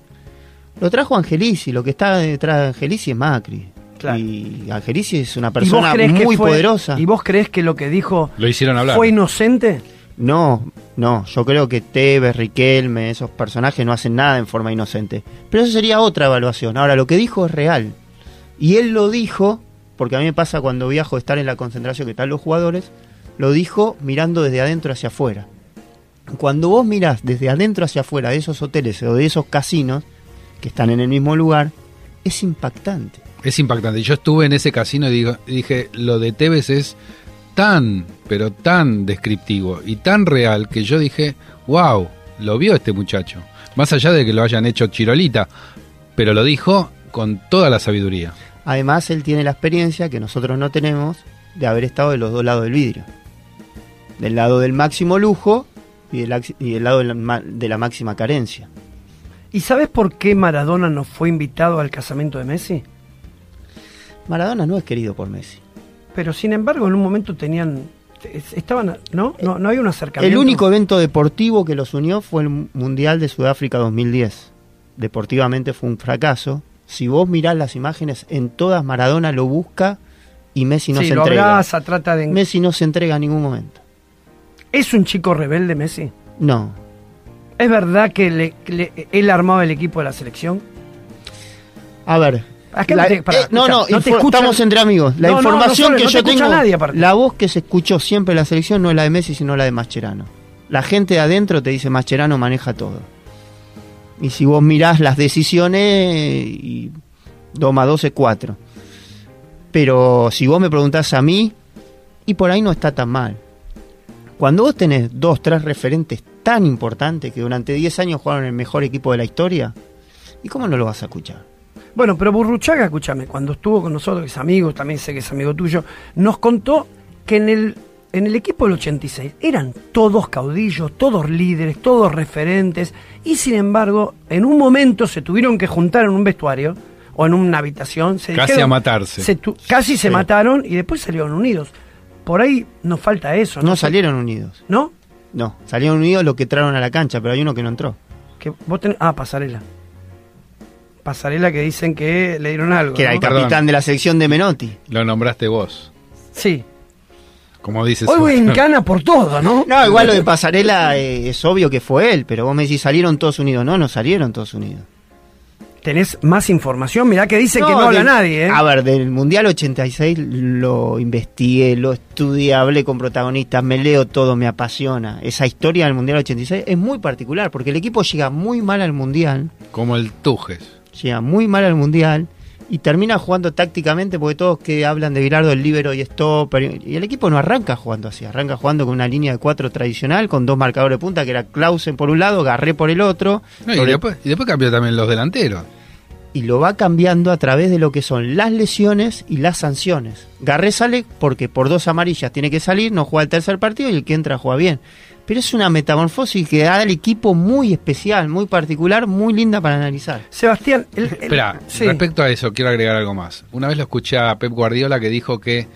Lo trajo Angelici, lo que está detrás de Angelici es Macri. Claro. Y Angelici es una ¿Y vos persona muy fue- poderosa. ¿Y vos crees que lo que dijo Lo hicieron hablar. fue inocente? No, no, yo creo que Tevez, Riquelme, esos personajes no hacen nada en forma inocente. Pero eso sería otra evaluación. Ahora, lo que dijo es real. Y él lo dijo, porque a mí me pasa cuando viajo estar en la concentración que están los jugadores, lo dijo mirando desde adentro hacia afuera. Cuando vos mirás desde adentro hacia afuera de esos hoteles o de esos casinos que están en el mismo lugar, es impactante. Es impactante. Yo estuve en ese casino y digo- dije, lo de Tevez es tan, pero tan descriptivo y tan real que yo dije, wow, lo vio este muchacho. Más allá de que lo hayan hecho chirolita, pero lo dijo con toda la sabiduría. Además, él tiene la experiencia que nosotros no tenemos de haber estado de los dos lados del vidrio. Del lado del máximo lujo y del, y del lado de la, ma- de la máxima carencia. ¿Y sabes por qué Maradona no fue invitado al casamiento de Messi? Maradona no es querido por Messi. Pero sin embargo, en un momento tenían. Estaban. ¿No? No, no hay un acercamiento. El único evento deportivo que los unió fue el Mundial de Sudáfrica 2010. Deportivamente fue un fracaso. Si vos mirás las imágenes, en todas Maradona lo busca y Messi no Sí, se lo entrega. abraza, trata de. Messi no se entrega en ningún momento. ¿Es un chico rebelde Messi? No. ¿Es verdad que le- que le- él armaba el equipo de la selección? A ver. ¿A qué la- no te- eh, no, escucha, no, no te estamos entre amigos. La No, no, no información solo, que no yo te tengo, nadie, la voz que se escuchó siempre en la selección no es la de Messi, sino la de Mascherano. La gente de adentro te dice Mascherano maneja todo. Y si vos mirás las decisiones, y 2 más 2 es 4. Pero si vos me preguntás a mí, y por ahí no está tan mal. Cuando vos tenés dos, tres referentes tan importantes que durante 10 años jugaron en el mejor equipo de la historia, ¿y cómo no lo vas a escuchar? Bueno, pero Burruchaga, escúchame, cuando estuvo con nosotros, que es amigo, también sé que es amigo tuyo, nos contó que en el, en el equipo del 86 eran todos caudillos, todos líderes, todos referentes, y sin embargo, en un momento se tuvieron que juntar en un vestuario o en una habitación. Se Casi dijeron- a matarse. se tu- casi se mataron y después salieron unidos. Por ahí nos falta eso. No salieron unidos. ¿No? No, salieron unidos los que entraron a la cancha, pero hay uno que no entró. Que vos tenés- ah, Pasarela. Pasarela que dicen que le dieron algo. Que era el capitán de la sección de Menotti. Lo nombraste vos. Sí. Como dices. Hoy voy en cana por todo, ¿no? No, igual lo de Pasarela eh, es obvio que fue él, pero vos me decís, salieron todos unidos. No, no salieron todos unidos. Tenés más información. Mirá que dice que no habla del- nadie, ¿eh? A ver, del Mundial 86 lo investigué, lo estudié, hablé con protagonistas, me leo todo, me apasiona. Esa historia del Mundial 86 es muy particular porque el equipo llega muy mal al Mundial, Como el Tujes. llega muy mal al Mundial y termina jugando tácticamente porque todos que hablan de Virardo, el líbero y stopper, y el equipo no arranca jugando así, arranca jugando con una línea de cuatro tradicional, con dos marcadores de punta, que era Clausen por un lado, Garré por el otro. No, y, Sobre- después, y después cambió también los delanteros. y lo va cambiando a través de lo que son las lesiones y las sanciones. Garré sale porque por dos amarillas tiene que salir, no juega el tercer partido y el que entra juega bien. Pero es una metamorfosis que da al equipo muy especial, muy particular, muy linda para analizar. Sebastián, el- el- Espera, sí. respecto a eso, quiero agregar algo más. Una vez lo escuché a Pep Guardiola que dijo que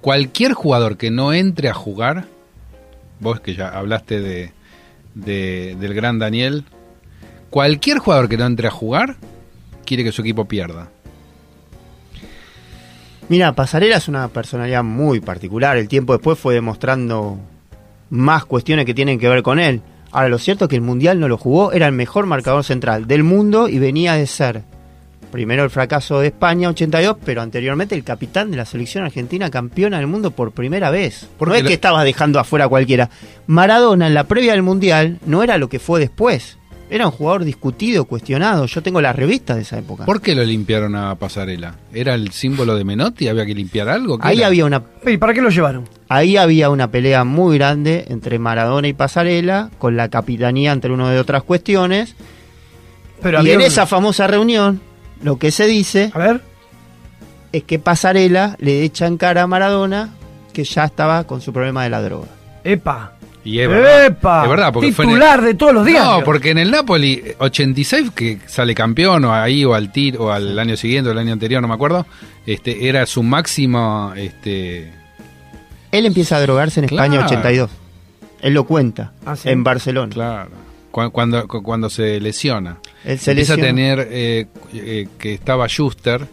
cualquier jugador que no entre a jugar, vos que ya hablaste de, de- del gran Daniel, cualquier jugador que no entre a jugar quiere que su equipo pierda. Mira, Pasarela es una personalidad muy particular. El tiempo después fue demostrando más cuestiones que tienen que ver con él. Ahora, lo cierto es que el Mundial no lo jugó, era el mejor marcador central del mundo y venía de ser primero el fracaso de España 82, pero anteriormente el capitán de la selección argentina campeona del mundo por primera vez. Porque no es que estabas dejando afuera a cualquiera. Maradona en la previa del Mundial no era lo que fue después. Era un jugador discutido, cuestionado. Yo tengo las revistas de esa época. ¿Por qué lo limpiaron a Pasarela? ¿Era el símbolo de Menotti? ¿Había que limpiar algo? ¿Qué Ahí era? había una ¿Y para qué lo llevaron? Ahí había una pelea muy grande entre Maradona y Pasarela, con la capitanía entre uno de otras cuestiones. Pero y en un- esa famosa reunión, lo que se dice A ver. es que Pasarela le echa en cara a Maradona que ya estaba con su problema de la droga. Epa. Y es verdad, ¡Epa! es verdad, porque fue en el- Titular de todos los días. No, porque en el Napoli 86 que sale campeón o ahí o al tir o al año siguiente o el año anterior, no me acuerdo, este era su máximo este Él empieza a drogarse en España Claro. 82. Él lo cuenta Ah, sí. en Barcelona. Claro. Cu- Cuando, cu- cuando se lesiona. Él se Empieza lesiona. a tener eh, eh, que estaba Schuster.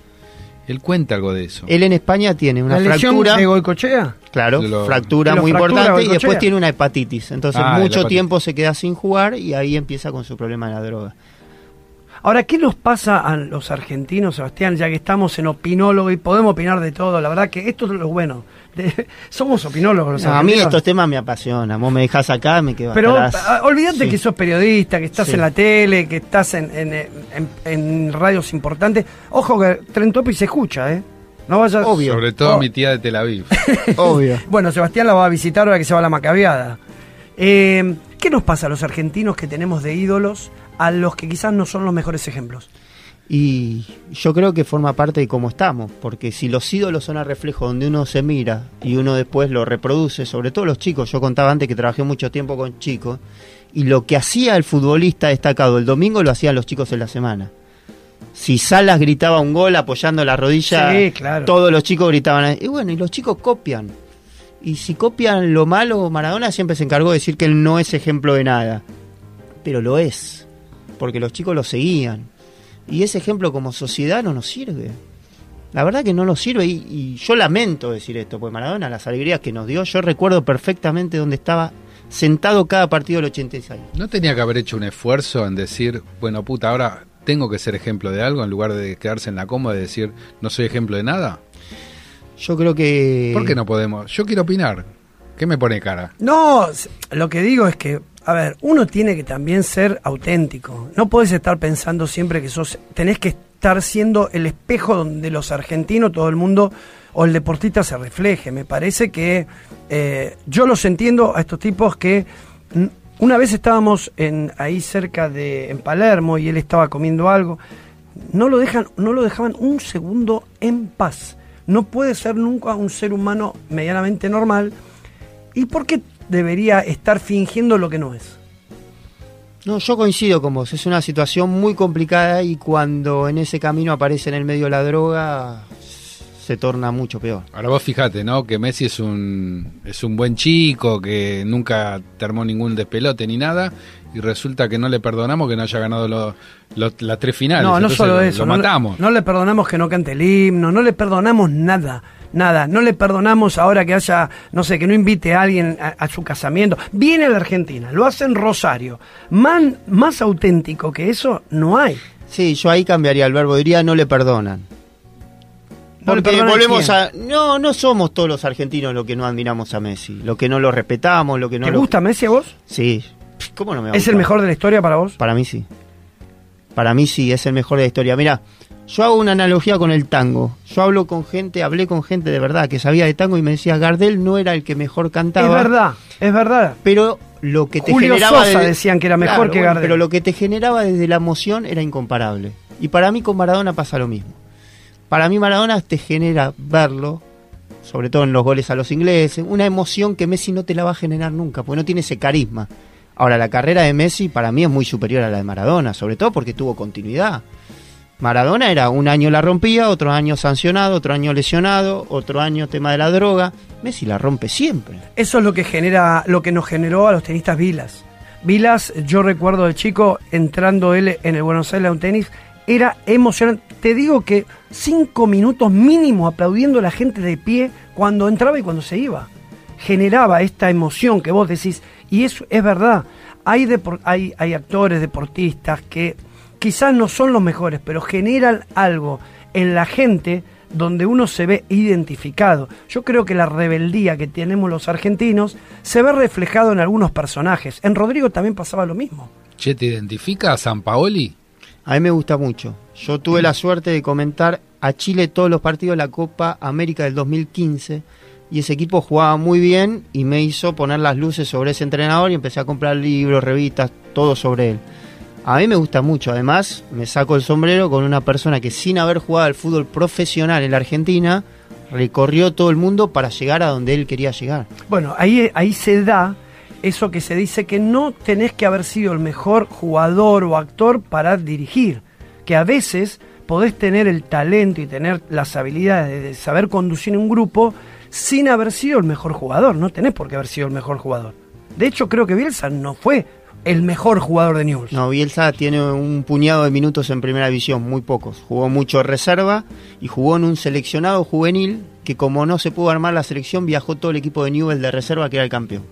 Él cuenta algo de eso. Él en España tiene una ¿La fractura. de Goicochea? Claro, Lo- fractura muy fractura, importante y después tiene una hepatitis. Entonces Ah, mucho hepatitis. tiempo se queda sin jugar y ahí empieza con su problema de la droga. Ahora, ¿qué nos pasa a los argentinos, Sebastián? Ya que estamos en opinólogo y podemos opinar de todo, la verdad que esto es lo bueno. De- somos opinólogos los No, a mí estos temas me apasionan. Vos me dejás acá, me quedo Pero atrás. ah, olvídate Sí. que sos periodista, que estás Sí. en la tele, que estás en, en, en- en radios importantes. Ojo que Trentopi se escucha, ¿eh? No vayas... Obvio. Sobre todo Oh. mi tía de Tel Aviv. Obvio. Bueno, Sebastián la va a visitar ahora que se va a la macabeada. Eh, ¿Qué nos pasa a los argentinos que tenemos de ídolos a los que quizás no son los mejores ejemplos? Y yo creo que forma parte de cómo estamos, porque si los ídolos son a reflejo donde uno se mira y uno después lo reproduce, sobre todo los chicos, yo contaba antes que trabajé mucho tiempo con chicos, y lo que hacía el futbolista destacado el domingo lo hacían los chicos en la semana. Si Salas gritaba un gol apoyando la rodilla, Sí, claro. todos los chicos gritaban. Y bueno, y los chicos copian. Y si copian lo malo, Maradona siempre se encargó de decir que él no es ejemplo de nada. Pero lo es, porque los chicos lo seguían. Y ese ejemplo como sociedad no nos sirve. La verdad que no nos sirve y, y yo lamento decir esto, porque Maradona, las alegrías que nos dio, yo recuerdo perfectamente dónde estaba sentado cada partido del 86. ¿No tenía que haber hecho un esfuerzo en decir, bueno, puta, ahora tengo que ser ejemplo de algo en lugar de quedarse en la cómoda y decir, no soy ejemplo de nada? Yo creo que... ¿Por qué no podemos? Yo quiero opinar. ¿Qué me pone cara? No, lo que digo es que, a ver, uno tiene que también ser auténtico. No puedes estar pensando siempre que sos, tenés que estar siendo el espejo donde los argentinos, todo el mundo o el deportista se refleje. Me parece que eh, yo los entiendo a estos tipos que una vez estábamos en, ahí cerca de en Palermo y él estaba comiendo algo. No lo dejan, no lo dejaban un segundo en paz. No puede ser nunca un ser humano medianamente normal ¿Y por qué debería estar fingiendo lo que no es? No, yo coincido con vos, es una situación muy complicada y cuando en ese camino aparece en el medio la droga, se torna mucho peor. Ahora vos fijate, ¿no? Que Messi es un, es un buen chico, que nunca te armó ningún despelote ni nada, y resulta que no le perdonamos que no haya ganado lo- lo- las tres finales. no, no solo lo- eso. Lo no le- matamos. No, le perdonamos que no cante el himno, no le perdonamos nada, nada. No le perdonamos ahora que haya, no sé, que no invite a alguien a, a su casamiento. Viene a la Argentina, lo hace en Rosario. Man- más auténtico que eso no hay. Sí, yo ahí cambiaría el verbo, diría no le perdonan. ¿No Porque perdonan volvemos a... No, no somos todos los argentinos los que no admiramos a Messi, los que no lo respetamos, los que no ¿Te lo... gusta Messi a vos? Sí. ¿Cómo no me va a ¿Es el mejor de la historia para vos? Para mí sí. Para mí sí, es el mejor de la historia. Mira, yo hago una analogía con el tango. Yo hablo con gente, hablé con gente de verdad que sabía de tango y me decía, Gardel no era el que mejor cantaba. Es verdad, es verdad. Pero lo que te Julio generaba... Sosa desde- decían que era mejor Claro, que Gardel. Pero lo que te generaba desde la emoción era incomparable. Y para mí con Maradona pasa lo mismo. Para mí Maradona te genera verlo, sobre todo en los goles a los ingleses, una emoción que Messi no te la va a generar nunca, porque no tiene ese carisma. Ahora, la carrera de Messi para mí es muy superior a la de Maradona, sobre todo porque tuvo continuidad. Maradona era un año la rompía, otro año sancionado, otro año lesionado, otro año tema de la droga. Messi la rompe siempre. Eso es lo que genera, lo que nos generó a los tenistas Vilas. Vilas, yo recuerdo de chico entrando él en el Buenos Aires a un tenis, era emocionante. Te digo que cinco minutos mínimo aplaudiendo a la gente de pie cuando entraba y cuando se iba. Generaba esta emoción que vos decís, y eso es verdad. Hay, hay, hay actores, deportistas que quizás no son los mejores, pero generan algo en la gente donde uno se ve identificado. Yo creo que la rebeldía que tenemos los argentinos se ve reflejado en algunos personajes. En Rodrigo también pasaba lo mismo. Che, ¿te identifica a San Paoli? A mí me gusta mucho. Yo tuve la suerte de comentar a Chile todos los partidos de la Copa América del 2015 y ese equipo jugaba muy bien y me hizo poner las luces sobre ese entrenador y empecé a comprar libros, revistas, todo sobre él. A mí me gusta mucho, además me saco el sombrero con una persona que sin haber jugado al fútbol profesional en la Argentina, recorrió todo el mundo para llegar a donde él quería llegar. Bueno, ahí, ahí se da eso que se dice que no tenés que haber sido el mejor jugador o actor para dirigir, que a veces podés tener el talento y tener las habilidades de, saber conducir un grupo sin haber sido el mejor jugador, no tenés por qué haber sido el mejor jugador. De hecho, creo que Bielsa no fue el mejor jugador de Newell's. No, Bielsa tiene un puñado de minutos en primera división, muy pocos. Jugó mucho reserva y jugó en un seleccionado juvenil que como no se pudo armar la selección, viajó todo el equipo de Newell de reserva que era el campeón.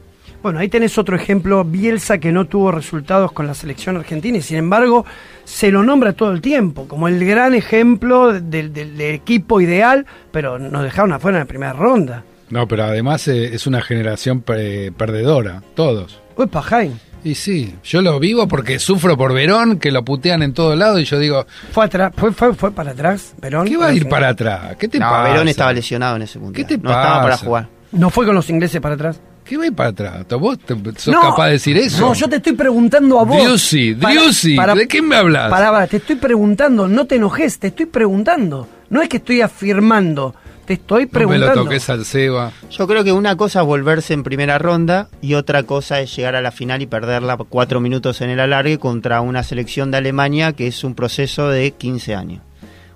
Bueno, ahí tenés otro ejemplo, Bielsa que no tuvo resultados con la selección argentina y sin embargo se lo nombra todo el tiempo como el gran ejemplo del, del- del equipo ideal, pero nos dejaron afuera en la primera ronda. No, pero además eh, es una generación pe- perdedora, todos. Uy, Pajain. Y sí, yo lo vivo porque sufro por Verón, que lo putean en todo lado y yo digo, Fue atrás, fue, fue, fue para atrás, Verón. ¿qué va a ir para atrás? ¿Qué te no, pasa? Verón estaba lesionado en ese mundial. ¿Qué te no estaba para jugar. No fue con los ingleses para atrás. ¿Qué va a ir para atrás? ¿Vos te- sos No, capaz de decir eso? No, yo te estoy preguntando a vos. Driussi, Para- Driussi, para- ¿de qué me hablas? Pará, pará, te estoy preguntando, no te enojes, te estoy preguntando. No es que estoy afirmando, te estoy No me preguntando. lo toques al Seba. Yo creo que una cosa es volverse en primera ronda y otra cosa es llegar a la final y perderla cuatro minutos en el alargue contra una selección de Alemania que es un proceso de 15 años.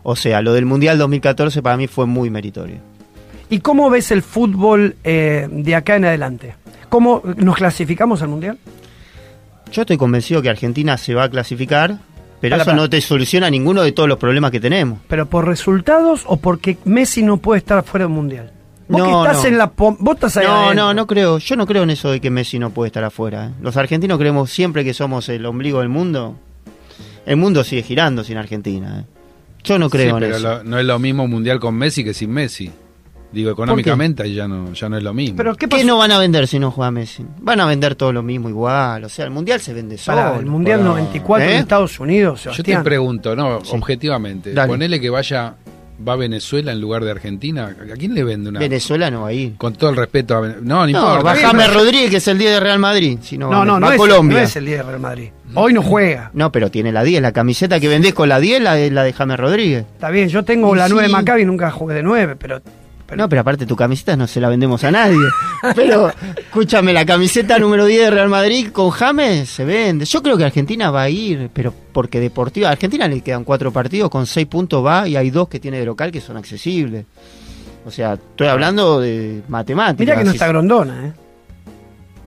O sea, lo del Mundial 2014 para mí fue muy meritorio. ¿Y cómo ves el fútbol eh, de acá en adelante? ¿Cómo nos clasificamos al Mundial? Yo estoy convencido que Argentina se va a clasificar, pero eso no te soluciona ninguno de todos los problemas que tenemos. ¿Pero por resultados o porque Messi no puede estar fuera del Mundial? Vos No, que estás no. en la... Vos estás ahí No, adentro. no, no creo. Yo no creo en eso de que Messi no puede estar afuera. ¿eh? Los argentinos creemos siempre que somos el ombligo del mundo. El mundo sigue girando sin Argentina. ¿eh? Yo no creo Sí, en pero eso. lo- no es lo mismo un mundial con Messi que sin Messi. Digo, económicamente ahí ya no, ya no es lo mismo. ¿Pero qué no van a vender si no juega Messi? Van a vender todo lo mismo igual. O sea, el mundial se vende solo. Pará, el Mundial Pará. 94 ¿Eh? en Estados Unidos, Yo te Sebastián. pregunto, no, objetivamente, Dale. ponele que vaya, va a Venezuela en lugar de Argentina, ¿a quién le vende una? Venezuela no va a ir. Con todo el respeto a Ven- No, no, No, importa. va Bien, James pero- Rodríguez, que es el 10 de Real Madrid. Si no, No, va- no, va no es, Colombia. no es el día de Real Madrid. Hoy no juega. No, pero tiene la 10. La camiseta que vendés con la 10 la de, la de James Rodríguez. Está bien, yo tengo Y la 9 de sí. Maccabi y nunca jugué de 9, pero... pero- No, pero aparte tu camiseta no se la vendemos a nadie. pero, escúchame, la camiseta número 10 de Real Madrid con James se vende. Yo creo que Argentina va a ir, pero porque Deportiva. A Argentina le quedan cuatro partidos, con seis puntos va y hay dos que tiene de local que son accesibles. O sea, estoy hablando de matemáticas. Mira que no está Grondona, ¿eh?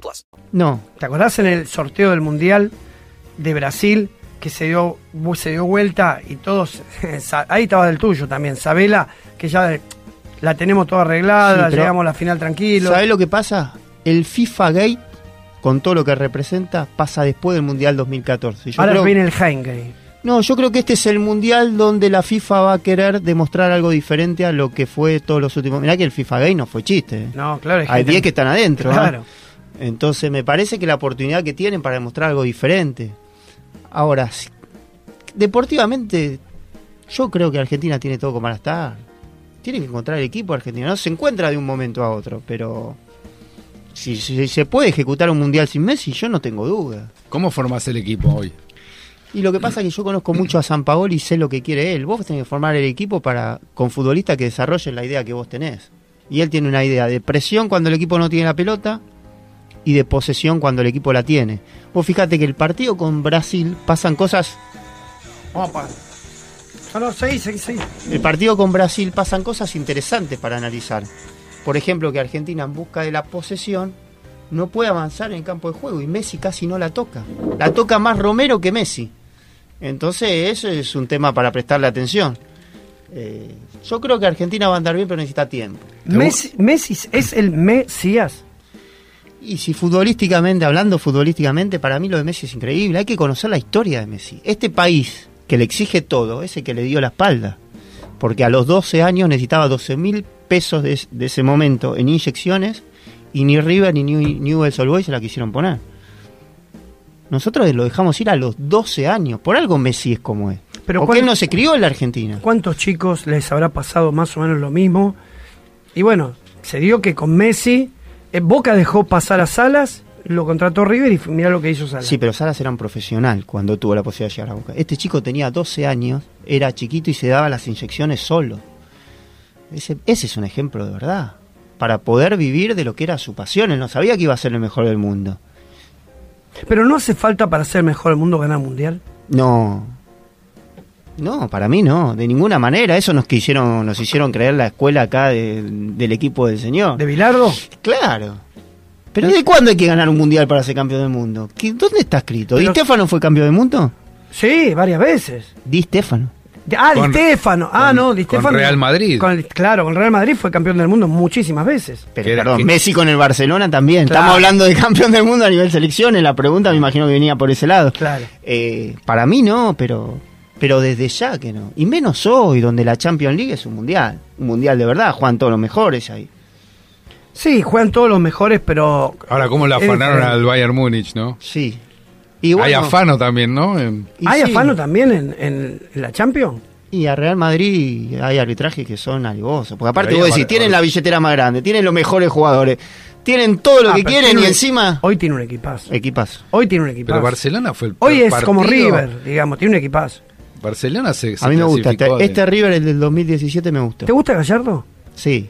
plus. No. ¿Te acordás en el sorteo del Mundial de Brasil que se dio, se dio vuelta y todos, ahí estaba del tuyo también, Sabela, que ya la tenemos toda arreglada, Sí, llegamos a la final tranquilo. ¿Sabés lo que pasa? El FIFA Gate, con todo lo que representa, pasa después del Mundial 2014. Y yo Ahora creo- viene el Heimgate. No, yo creo que este es el mundial donde la FIFA va a querer demostrar algo diferente a lo que fue todos los últimos. Mirá que el FIFA Gate no fue chiste. ¿eh? No, claro. Hay 10 que están adentro. ¿eh? Entonces me parece que la oportunidad que tienen para demostrar algo diferente. Ahora, si- deportivamente, yo creo que Argentina tiene todo como para estar. Tiene que encontrar el equipo argentino. No se encuentra de un momento a otro, pero si, si se puede ejecutar un mundial sin Messi, yo no tengo duda. ¿Cómo formás el equipo hoy? Y lo que pasa es que yo conozco mucho a San Paolo y sé lo que quiere él. Vos tenés que formar el equipo para con futbolistas que desarrollen la idea que vos tenés. Y él tiene una idea de presión cuando el equipo no tiene la pelota y de posesión cuando el equipo la tiene. Vos fíjate que el partido con Brasil pasan cosas. Opa. No, no, seguí, seguí, seguí. El partido con Brasil pasan cosas interesantes para analizar. Por ejemplo, que Argentina en busca de la posesión no puede avanzar en el campo de juego y Messi casi no la toca. La toca más Romero que Messi. Entonces eso es un tema para prestarle atención. Eh, yo creo que Argentina va a andar bien, pero necesita tiempo. Messi, Messi es el Mesías. Y si futbolísticamente, hablando futbolísticamente, para mí lo de Messi es increíble. Hay que conocer la historia de Messi. Este país que le exige todo es el que le dio la espalda. Porque a los 12 años necesitaba 12 mil pesos de, de ese momento en inyecciones y ni River ni New- Newell's Old Boys se la quisieron poner. Nosotros lo dejamos ir a los 12 años. Por algo Messi es como es. Pero Porque ¿cuál- él no se crió en la Argentina. ¿Cuántos chicos les habrá pasado más o menos lo mismo? Y bueno, se dio que con Messi, Boca dejó pasar a Salas, lo contrató River y mira lo que hizo Salas. Sí, pero Salas era un profesional cuando tuvo la posibilidad de llegar a Boca. Este chico tenía 12 años, era chiquito y se daba las inyecciones solo. Ese, ese es un ejemplo de verdad. Para poder vivir de lo que era su pasión. Él no sabía que iba a ser el mejor del mundo. Pero no hace falta para ser mejor del mundo ganar mundial. No. No, para mí no, de ninguna manera. Eso nos quisieron, nos hicieron creer la escuela acá de- del equipo del señor. ¿De Bilardo? Claro. Pero ¿de cuándo hay que ganar un mundial para ser campeón del mundo? ¿Qué- ¿Dónde está escrito? ¿Di Stefano fue campeón del mundo? Sí, varias veces. Di Stefano. Ah, Con- Di Stefano. Ah, con- no, Di con Stefano. Real Madrid. Con el- claro, con Real Madrid fue campeón del mundo muchísimas veces. Pero era- perdón, que- Messi con el Barcelona también. Claro. Estamos hablando de campeón del mundo a nivel selecciones. La pregunta me imagino que venía por ese lado. Claro. Eh, para mí no, pero pero desde ya que no. Y menos hoy, donde la Champions League es un mundial. Un mundial de verdad, juegan todos los mejores ahí. Sí, juegan todos los mejores, pero. Ahora, ¿cómo le afanaron al Bayern Múnich, no? Sí. Y Hay afano también, ¿no? En- ¿Hay sí. afano también en, en- en la Champions? Y a Real Madrid hay arbitrajes que son alevosos. Porque aparte Pero vos decís, tienen la billetera más grande, tienen los mejores jugadores, tienen todo lo Ah, que quieren y encima... Hoy tiene un equipazo. Equipazo. Hoy tiene un equipazo. Pero Barcelona fue el Hoy es como. River, digamos, tiene un equipazo. Barcelona se, se A mí me gusta. Este, de- este River, el del 2017, me gustó. ¿Te gusta Gallardo? Sí.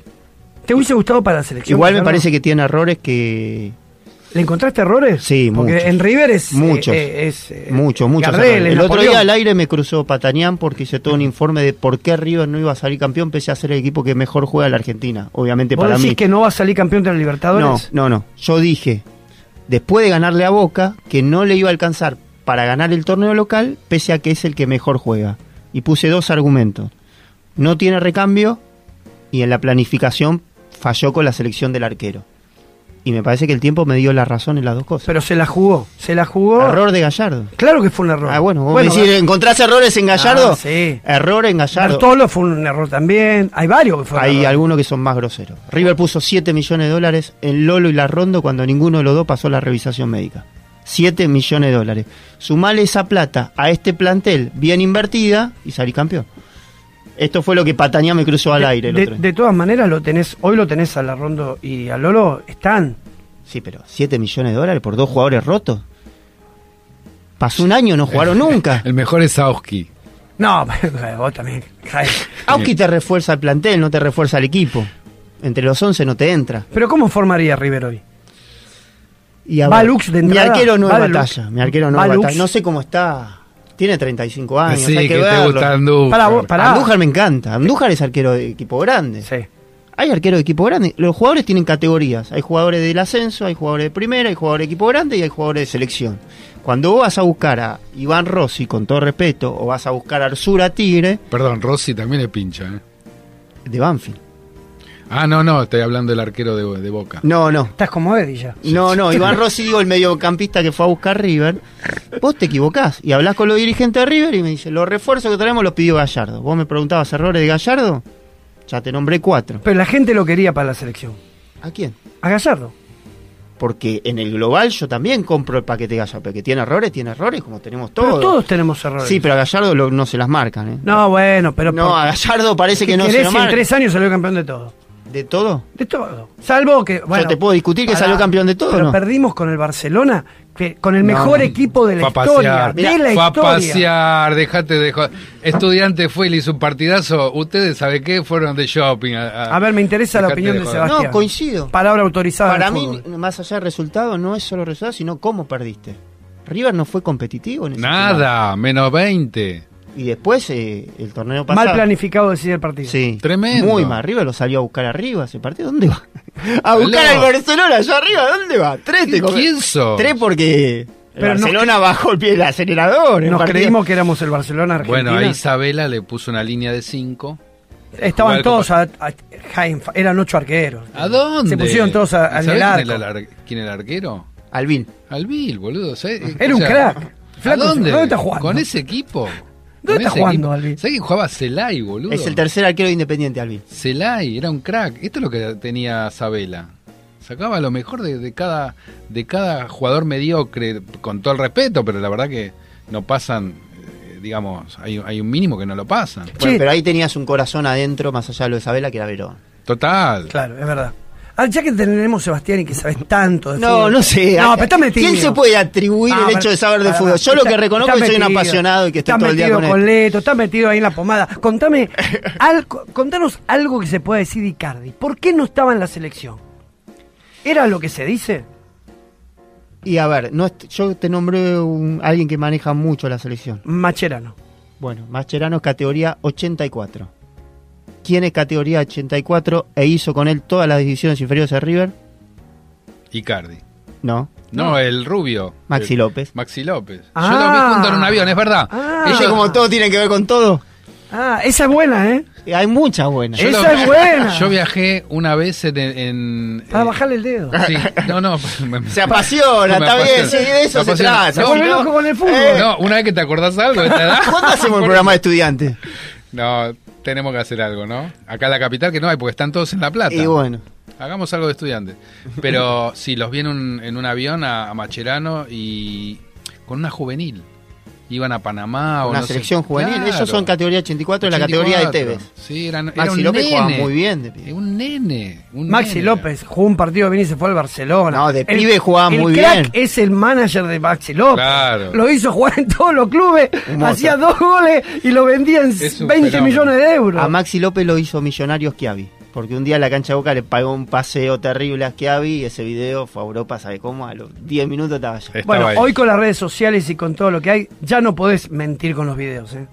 ¿Te hubiese gustado para la selección? Igual me parece que tiene errores que... ¿Le encontraste errores? Sí, Porque muchos. en River es. Muchos. eh, es, eh, Muchos. Gardel, el otro día al aire me cruzó Patanián porque hice todo un informe de por qué River no iba a salir campeón pese a ser el equipo que mejor juega la Argentina. Obviamente ¿Vos para decís mí. que no va a salir campeón de la No, Libertadores? no, no. Yo dije, después de ganarle a Boca, que no le iba a alcanzar para ganar el torneo local, pese a que es el que mejor juega. Y puse dos argumentos. No tiene recambio y en la planificación falló con la selección del arquero. Y me parece que el tiempo me dio la razón en las dos cosas. Pero se la jugó. Se la jugó. Error de Gallardo. Claro que fue un error. Ah, bueno, vos Bueno, me decís, ¿encontrás errores en Gallardo? Ah, sí. Error en Gallardo. Bartolo fue un error también. Hay varios que fueron Hay algunos que son más groseros. River puso 7 millones de dólares en Lolo y la Rondo cuando ninguno de los dos pasó la revisación médica. 7 millones de dólares. Sumale esa plata a este plantel bien invertida y salí campeón. Esto fue lo que Patañá me cruzó al De- aire el de, otro día. de todas maneras, lo tenés, hoy lo tenés a la Rondo y a Lolo, están. Sí, pero 7 millones de dólares por dos jugadores rotos. Pasó un año, no jugaron nunca. El mejor es Sauski. No, vos también. Auski te refuerza el plantel, no te refuerza el equipo. Entre los 11 no te entra. Pero ¿cómo formaría River hoy? Y a ¿Va ver, Lux de Mi arquero no ¿Va es batalla. Mi arquero no. No sé cómo está. Tiene 35 años. Sí, hay que, que te verlo. gusta Andújar. Vos- pará. Andújar me encanta. Andújar es arquero de equipo grande. Sí. Hay arquero de equipo grande. Los jugadores tienen categorías. Hay jugadores del ascenso, hay jugadores de primera, hay jugadores de equipo grande y hay jugadores de selección. Cuando vos vas a buscar a Iván Rossi, con todo respeto, o vas a buscar a Arsura Tigre, Perdón, Rossi también es pincha. ¿eh? de Banfield. Ah, no, no, estoy hablando del arquero de, de Boca. No, no. Estás como Eddie ya. No, no, Iván Rossi, digo, el mediocampista que fue a buscar River, vos te equivocás y hablás con los dirigentes de River y me dice, los refuerzos que traemos los pidió Gallardo. Vos me preguntabas errores de Gallardo, ya te nombré cuatro. Pero la gente lo quería para la selección. ¿A quién? A Gallardo. Porque en el global yo también compro el paquete Gallardo, pero que tiene errores, tiene errores, como tenemos Pero todos. todos tenemos errores. Sí, pero a Gallardo lo- no se las marcan, ¿eh? No, bueno, pero... No, por- a Gallardo parece ¿Qué que no se lo si en marcan. tres años salió campeón de todo? ¿De todo? De todo. Salvo que. Bueno, te puedo discutir que salió campeón de todo, Pero ¿no? perdimos con el Barcelona, que, con el No. mejor equipo de la historia. pasear. de la Fue a historia. pasear, dejate de joder. Estudiante fue y le hizo un partidazo. Ustedes, ¿sabe qué? Fueron de shopping. A, A ver, me interesa la opinión de. Sebastián. No, coincido. Palabra autorizada. Para mí, fútbol. más allá del resultado, no es solo resultado, sino cómo perdiste. River no fue competitivo en ese Nada, menos 20. Y después, eh, el torneo pasado. Mal planificado decide el partido. Sí. Tremendo. Muy mal. River lo salió a buscar arriba ese partido. ¿Dónde va? A buscar al Barcelona allá arriba. ¿Dónde va? Tres te ¿Quién sos? Tres porque el Pero Barcelona bajó el pie del acelerador. Nos creímos que éramos el Barcelona Argentina. Bueno, a Isabela le puso una línea de 5. Estaban todos a, a- eran ocho arqueros. ¿A dónde? Se pusieron todos a- ¿Y al quién, arco. era el ar- quién era el arquero? Alvin. Alvil, boludo. ¿sabés? Era un crack. ¿A dónde? ¿dónde está jugando? Con ese equipo. ¿Dónde está jugando. Alvil? ¿Sabés que jugaba Celay, boludo? Es el tercer arquero de Independiente, Alvin. Celay, era un crack. Esto es lo que tenía Sabela. Sacaba lo mejor de, de cada de cada jugador mediocre, con todo el respeto, pero la verdad que no pasan, eh, digamos, hay, hay un mínimo que no lo pasan. Bueno, pero ahí tenías un corazón adentro, más allá de lo de Isabela, que era Verón. Total. Claro, es verdad. Ah, ya que tenemos Sebastián y que sabes tanto de No, fútbol. no sé. No, pero está metido. ¿Quién se puede atribuir Ah, el hecho de saber de fútbol? Yo lo que reconozco es que soy un apasionado y que estoy todo el día metido con con él. Leto, está metido ahí en la pomada. Contame, algo, contanos algo que se pueda decir de Icardi. ¿Por qué no estaba en la selección? ¿Era lo que se dice? Y a ver, no yo te nombré un, alguien que maneja mucho la selección. Macherano. Bueno, Mascherano es categoría 84. ¿Quién es categoría 84 e hizo con él todas las divisiones inferiores de River? Icardi. No. No, el rubio. Maxi El- López. Maxi López. Ah. Yo lo vi junto en un avión, es verdad. Ah. ¿Viste como todo tiene que ver con todo? Ah, esa es buena, ¿eh? Y Hay muchas buenas. Yo Esa es buena. Yo viajé una vez en... en- Para eh, bajarle el dedo. Sí, no, no. me- Se apasiona, está bien, sí, de eso se trata. Se No, vuelve no. loco con el fútbol. Eh. No, una vez que te acordás algo de esta edad. ¿Cuándo hacemos el programa de estudiantes? No, tenemos que hacer algo, ¿no? Acá en la capital que no hay, porque están todos en La Plata. Y bueno. Hagamos algo de estudiantes. Pero sí, los vi en un, en un avión a, a Macherano y con una juvenil. Iban a Panamá o Una no sé. selección juvenil. Claro. Ellos son categoría 84 de la categoría de 84. Tevez. Sí, eran, era Maxi un López nene. jugaba muy bien. de pibe. Un nene. un Maxi nene. López jugó un partido bien y se fue al Barcelona. No, de El- pibe jugaba el muy crack bien. es el manager de Maxi López. Claro. Lo hizo jugar en todos los clubes, hacía dos goles y lo vendía en Es un 20 fenómeno. millones de euros. A Maxi López lo hizo Millonarios Schiavi. Porque un día la cancha de Boca le pagó un paseo terrible a Schiavi y ese video fue a Europa, ¿sabe cómo? A los 10 minutos estaba allá. Estaba bueno, ahí. hoy con las redes sociales y con todo lo que hay, ya no podés mentir con los videos, ¿eh?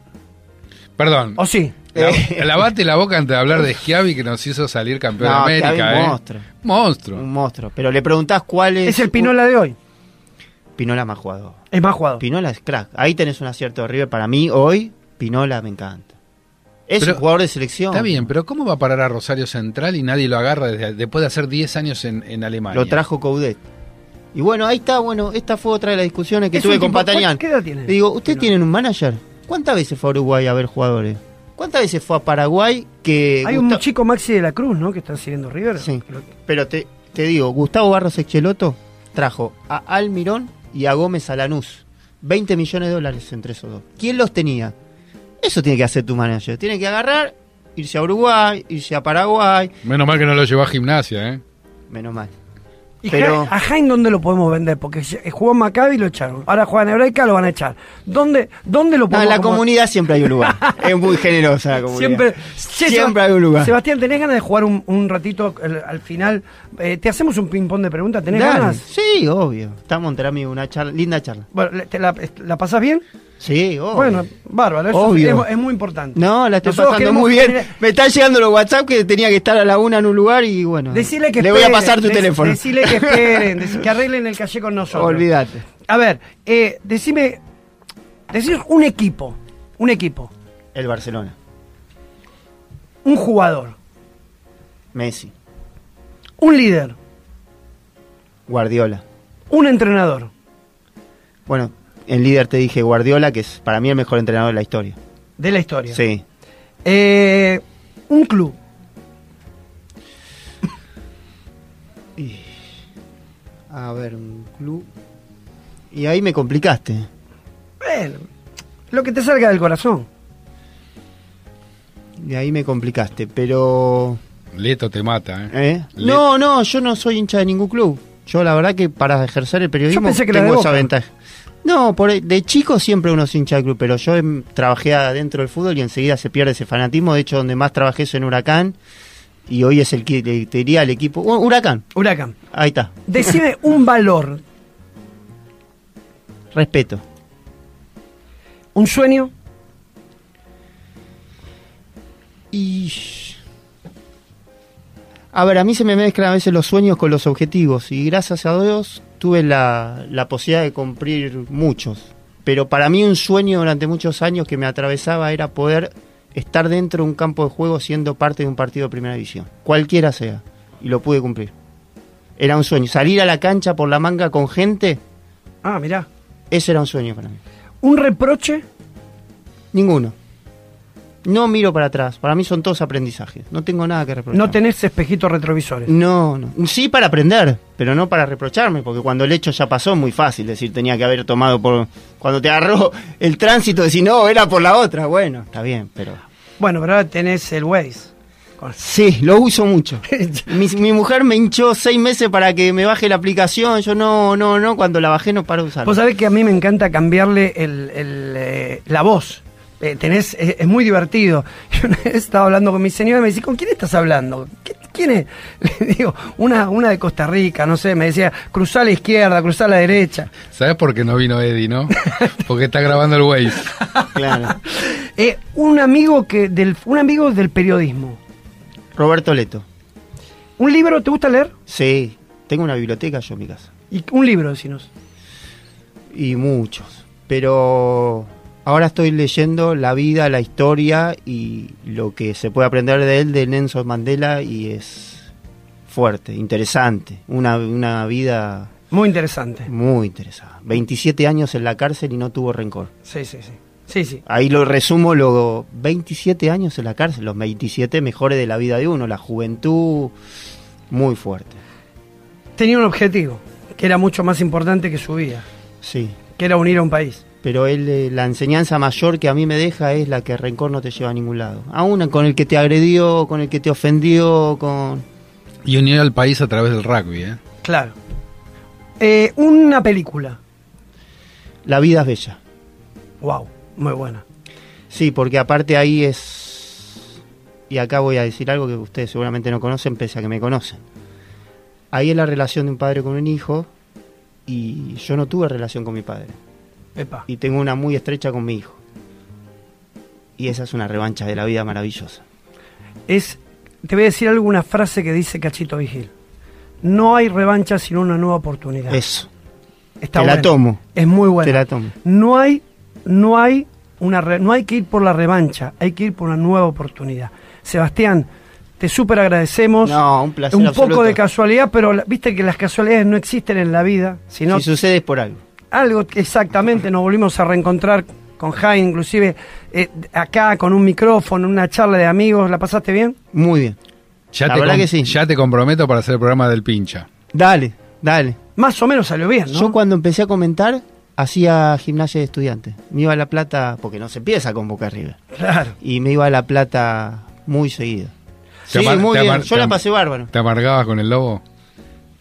Perdón. ¿O sí? La- lavate la boca antes de hablar de Schiavi que nos hizo salir campeón No, de América. Schiavi, ¿eh? un monstruo. Monstruo. Un monstruo. Pero le preguntás cuál es. Es el Pinola de hoy. Pinola más jugador. Es más jugado. Pinola es crack. Ahí tenés un acierto de River. Para mí, hoy, Pinola me encanta. Es Pero- un jugador de selección. Está bien, pero ¿cómo va a parar a Rosario Central y nadie lo agarra desde, después de hacer 10 años en, en Alemania? Lo trajo Coudet. Y bueno, ahí está, bueno, esta fue otra de las discusiones que Es tuve con Patanián. ¿Qué edad tiene? Le digo, ¿usted tienen un manager? ¿Cuántas veces fue a Uruguay a ver jugadores? ¿Cuántas veces fue a Paraguay que... Hay un chico Maxi de la Cruz, ¿no? Que está siguiendo River. Sí, pero te, te digo, Gustavo Barros Excheloto trajo a Almirón y a Gómez Alanús. 20 millones de dólares entre esos dos. ¿Quién los tenía? Eso tiene que hacer tu manager. Tiene que agarrar, irse a Uruguay, irse a Paraguay. Menos mal que no lo llevó a gimnasia, ¿eh? Menos mal. ¿Y Pero a Jaime dónde lo podemos vender? Porque eh, jugó en Maccabi y lo echaron. Ahora juega en Hebraica, lo van a echar. ¿Dónde, dónde lo no, podemos en la comunidad siempre hay un lugar. es muy generosa la comunidad. Siempre, Che, siempre hay un lugar. Sebastián, ¿tenés ganas de jugar un, un ratito al, al final? Eh, ¿Te hacemos un ping-pong de preguntas? ¿Tenés Dale. ganas? Sí, obvio. Estamos entre amigos, una charla, linda charla. Bueno, ¿le- te la, ¿La pasás bien? Sí, obvio. Bueno, bárbaro. Eso Obvio. es, es muy importante. No, la estoy Nosotros pasando muy bien. Me están llegando los WhatsApp que tenía que estar a la una en un lugar y bueno. Decirle que Le voy a pasar tu dec- teléfono. Decirle que esperen, que arreglen el calle con nosotros. Olvídate. A ver, eh, decime, decir un equipo, un equipo, El Barcelona. un jugador, Messi. un líder, Guardiola. un entrenador, Bueno, en líder te dije Guardiola, que es para mí el mejor entrenador de la historia. de la historia. Sí. Eh, un club, A ver, un club. Y ahí me complicaste. bueno, lo que te salga del corazón. Y ahí me complicaste, pero... Leto te mata, ¿eh? ¿Eh? No, no, yo no soy hincha de ningún club. Yo la verdad que para ejercer el periodismo pensé que era tengo esa ventaja. No, por, de chico siempre uno es hincha de club, pero yo em, trabajé adentro del fútbol y enseguida se pierde ese fanatismo. De hecho, donde más trabajé es en Huracán y hoy es el que le- te diría el equipo... Uh, Huracán, Huracán. ahí está. Decime un valor, Respeto. un sueño, Y... A ver, a mí se me mezclan a veces los sueños con los objetivos y gracias a Dios tuve la, la posibilidad de cumplir muchos. Pero para mí un sueño durante muchos años que me atravesaba era poder estar dentro de un campo de juego siendo parte de un partido de primera división, cualquiera sea, y lo pude cumplir. Era un sueño, salir a la cancha por la manga con gente, ah, mirá, ese era un sueño para mí. un reproche, Ninguno. No miro para atrás, para mí son todos aprendizajes, no tengo nada que reprochar. no tenés espejitos retrovisores. No, no. Sí para aprender, pero no para reprocharme, porque cuando el hecho ya pasó, muy fácil decir tenía que haber tomado por... Cuando te agarró el tránsito, decir no, era por la otra. Bueno, está bien, pero... Bueno, pero ahora tenés el Waze. Sí, lo uso mucho. mi, mi mujer me hinchó seis meses para que me baje la aplicación, yo no, no, no, cuando la bajé no paro de usarla. Vos sabés que a mí me encanta cambiarle el, el, eh, la voz. Eh, tenés, es, es muy divertido. Yo una vez estaba hablando con mi señora y me dice, ¿con quién estás hablando? ¿Qué- ¿Quién es? Le digo, una, una de Costa Rica, no sé, me decía, cruzá a la izquierda, cruzá a la derecha. ¿Sabes por qué no vino Eddie, no? Porque está grabando el Waze. Claro. Eh, un amigo que del, un amigo del periodismo. Roberto Leto. ¿Un libro te gusta leer? Sí, tengo una biblioteca yo en mi casa. Y un libro, decinos. Y muchos. Pero ahora estoy leyendo la vida, la historia y lo que se puede aprender de él, de Nelson Mandela, y es fuerte, interesante. Una, una vida Muy interesante. muy interesante. 27 años en la cárcel y no tuvo rencor. Sí, sí, sí. Sí, sí. Ahí lo resumo, lo 27 años en la cárcel, los 27 mejores de la vida de uno, la juventud muy fuerte. Tenía un objetivo, que era mucho más importante que su vida, Sí. que era unir a un país. Pero él, eh, la enseñanza mayor que a mí me deja es la que el rencor no te lleva a ningún lado. Aún con el que te agredió, con el que te ofendió, con... Y unió al país a través del rugby, ¿eh? Claro. Eh, una película. La vida es bella. Wow, muy buena. Sí, porque aparte ahí es... Y acá voy a decir algo que ustedes seguramente no conocen, pese a que me conocen. Ahí es la relación de un padre con un hijo y yo no tuve relación con mi padre. Epa. Y tengo una muy estrecha con mi hijo. Y esa es una revancha de la vida maravillosa. Es, te voy a decir alguna frase que dice Cachito Vigil. No hay revancha sino una nueva oportunidad. Eso. Está te la tomo. Es muy buena. Te la tomo. No hay, no hay una re- no hay que ir por la revancha, hay que ir por una nueva oportunidad. Sebastián, te súper agradecemos. No, un placer Un absoluto. poco de casualidad, pero viste que las casualidades no existen en la vida, sino Si sucede es por algo. Algo que exactamente nos volvimos a reencontrar con Jaime, inclusive eh, acá con un micrófono, una charla de amigos. ¿La pasaste bien? Muy bien. Ya, La te, verdad que sí. ya te comprometo para hacer el programa del pincha. Dale, dale. Más o menos salió bien, ¿no? Yo cuando empecé a comentar, hacía gimnasia de estudiantes. Me iba a La Plata, porque no se empieza con Boca River. Claro. Y me iba a La Plata muy seguido. ¿Te Sí, muy bien. Yo la pasé bárbaro. ¿Te amargabas con el lobo?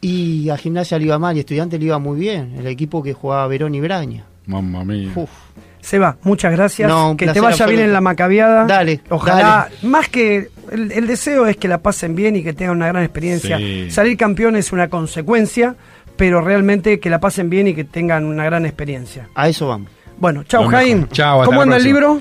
Y a Gimnasia le iba mal y a Estudiantes le iba muy bien. El equipo que jugaba Verón y Braña. Mamma mía. Uf. Seba, muchas gracias. No, que te vaya bien en la macabiada. Dale, Ojalá, más que el, el deseo es que la pasen bien y que tengan una gran experiencia. Sí. Salir campeón es una consecuencia, pero realmente que la pasen bien y que tengan una gran experiencia. A eso vamos. Bueno, chao Jaime. Chao, ¿Cómo la anda el libro?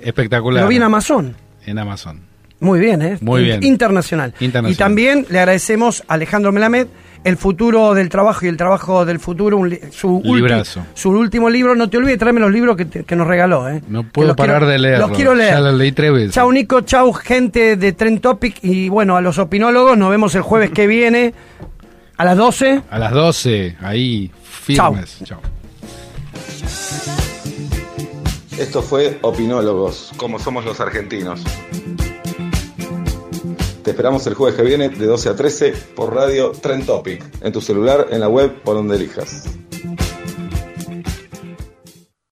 Espectacular. Lo vi en Amazon. En Amazon. Muy bien, ¿eh? Muy bien. Internacional. Internacional. Y también le agradecemos a Alejandro Melamed el futuro del trabajo y el trabajo del futuro, un li- su, ulti- Librazo. su último libro. No te olvides de traerme los libros que, te- que nos regaló. ¿eh? No puedo los parar quiero- de leerlo. Los quiero leer. Ya lo leí tres veces. Chau Nico, chau gente de Trend Topic y bueno, a los opinólogos nos vemos el jueves que viene a las 12. A las 12, ahí, firmes. Chao. Esto fue Opinólogos, como somos los argentinos. Te esperamos el jueves que viene de 12 a 13 por radio Trend Topic, en tu celular, en la web, por donde elijas.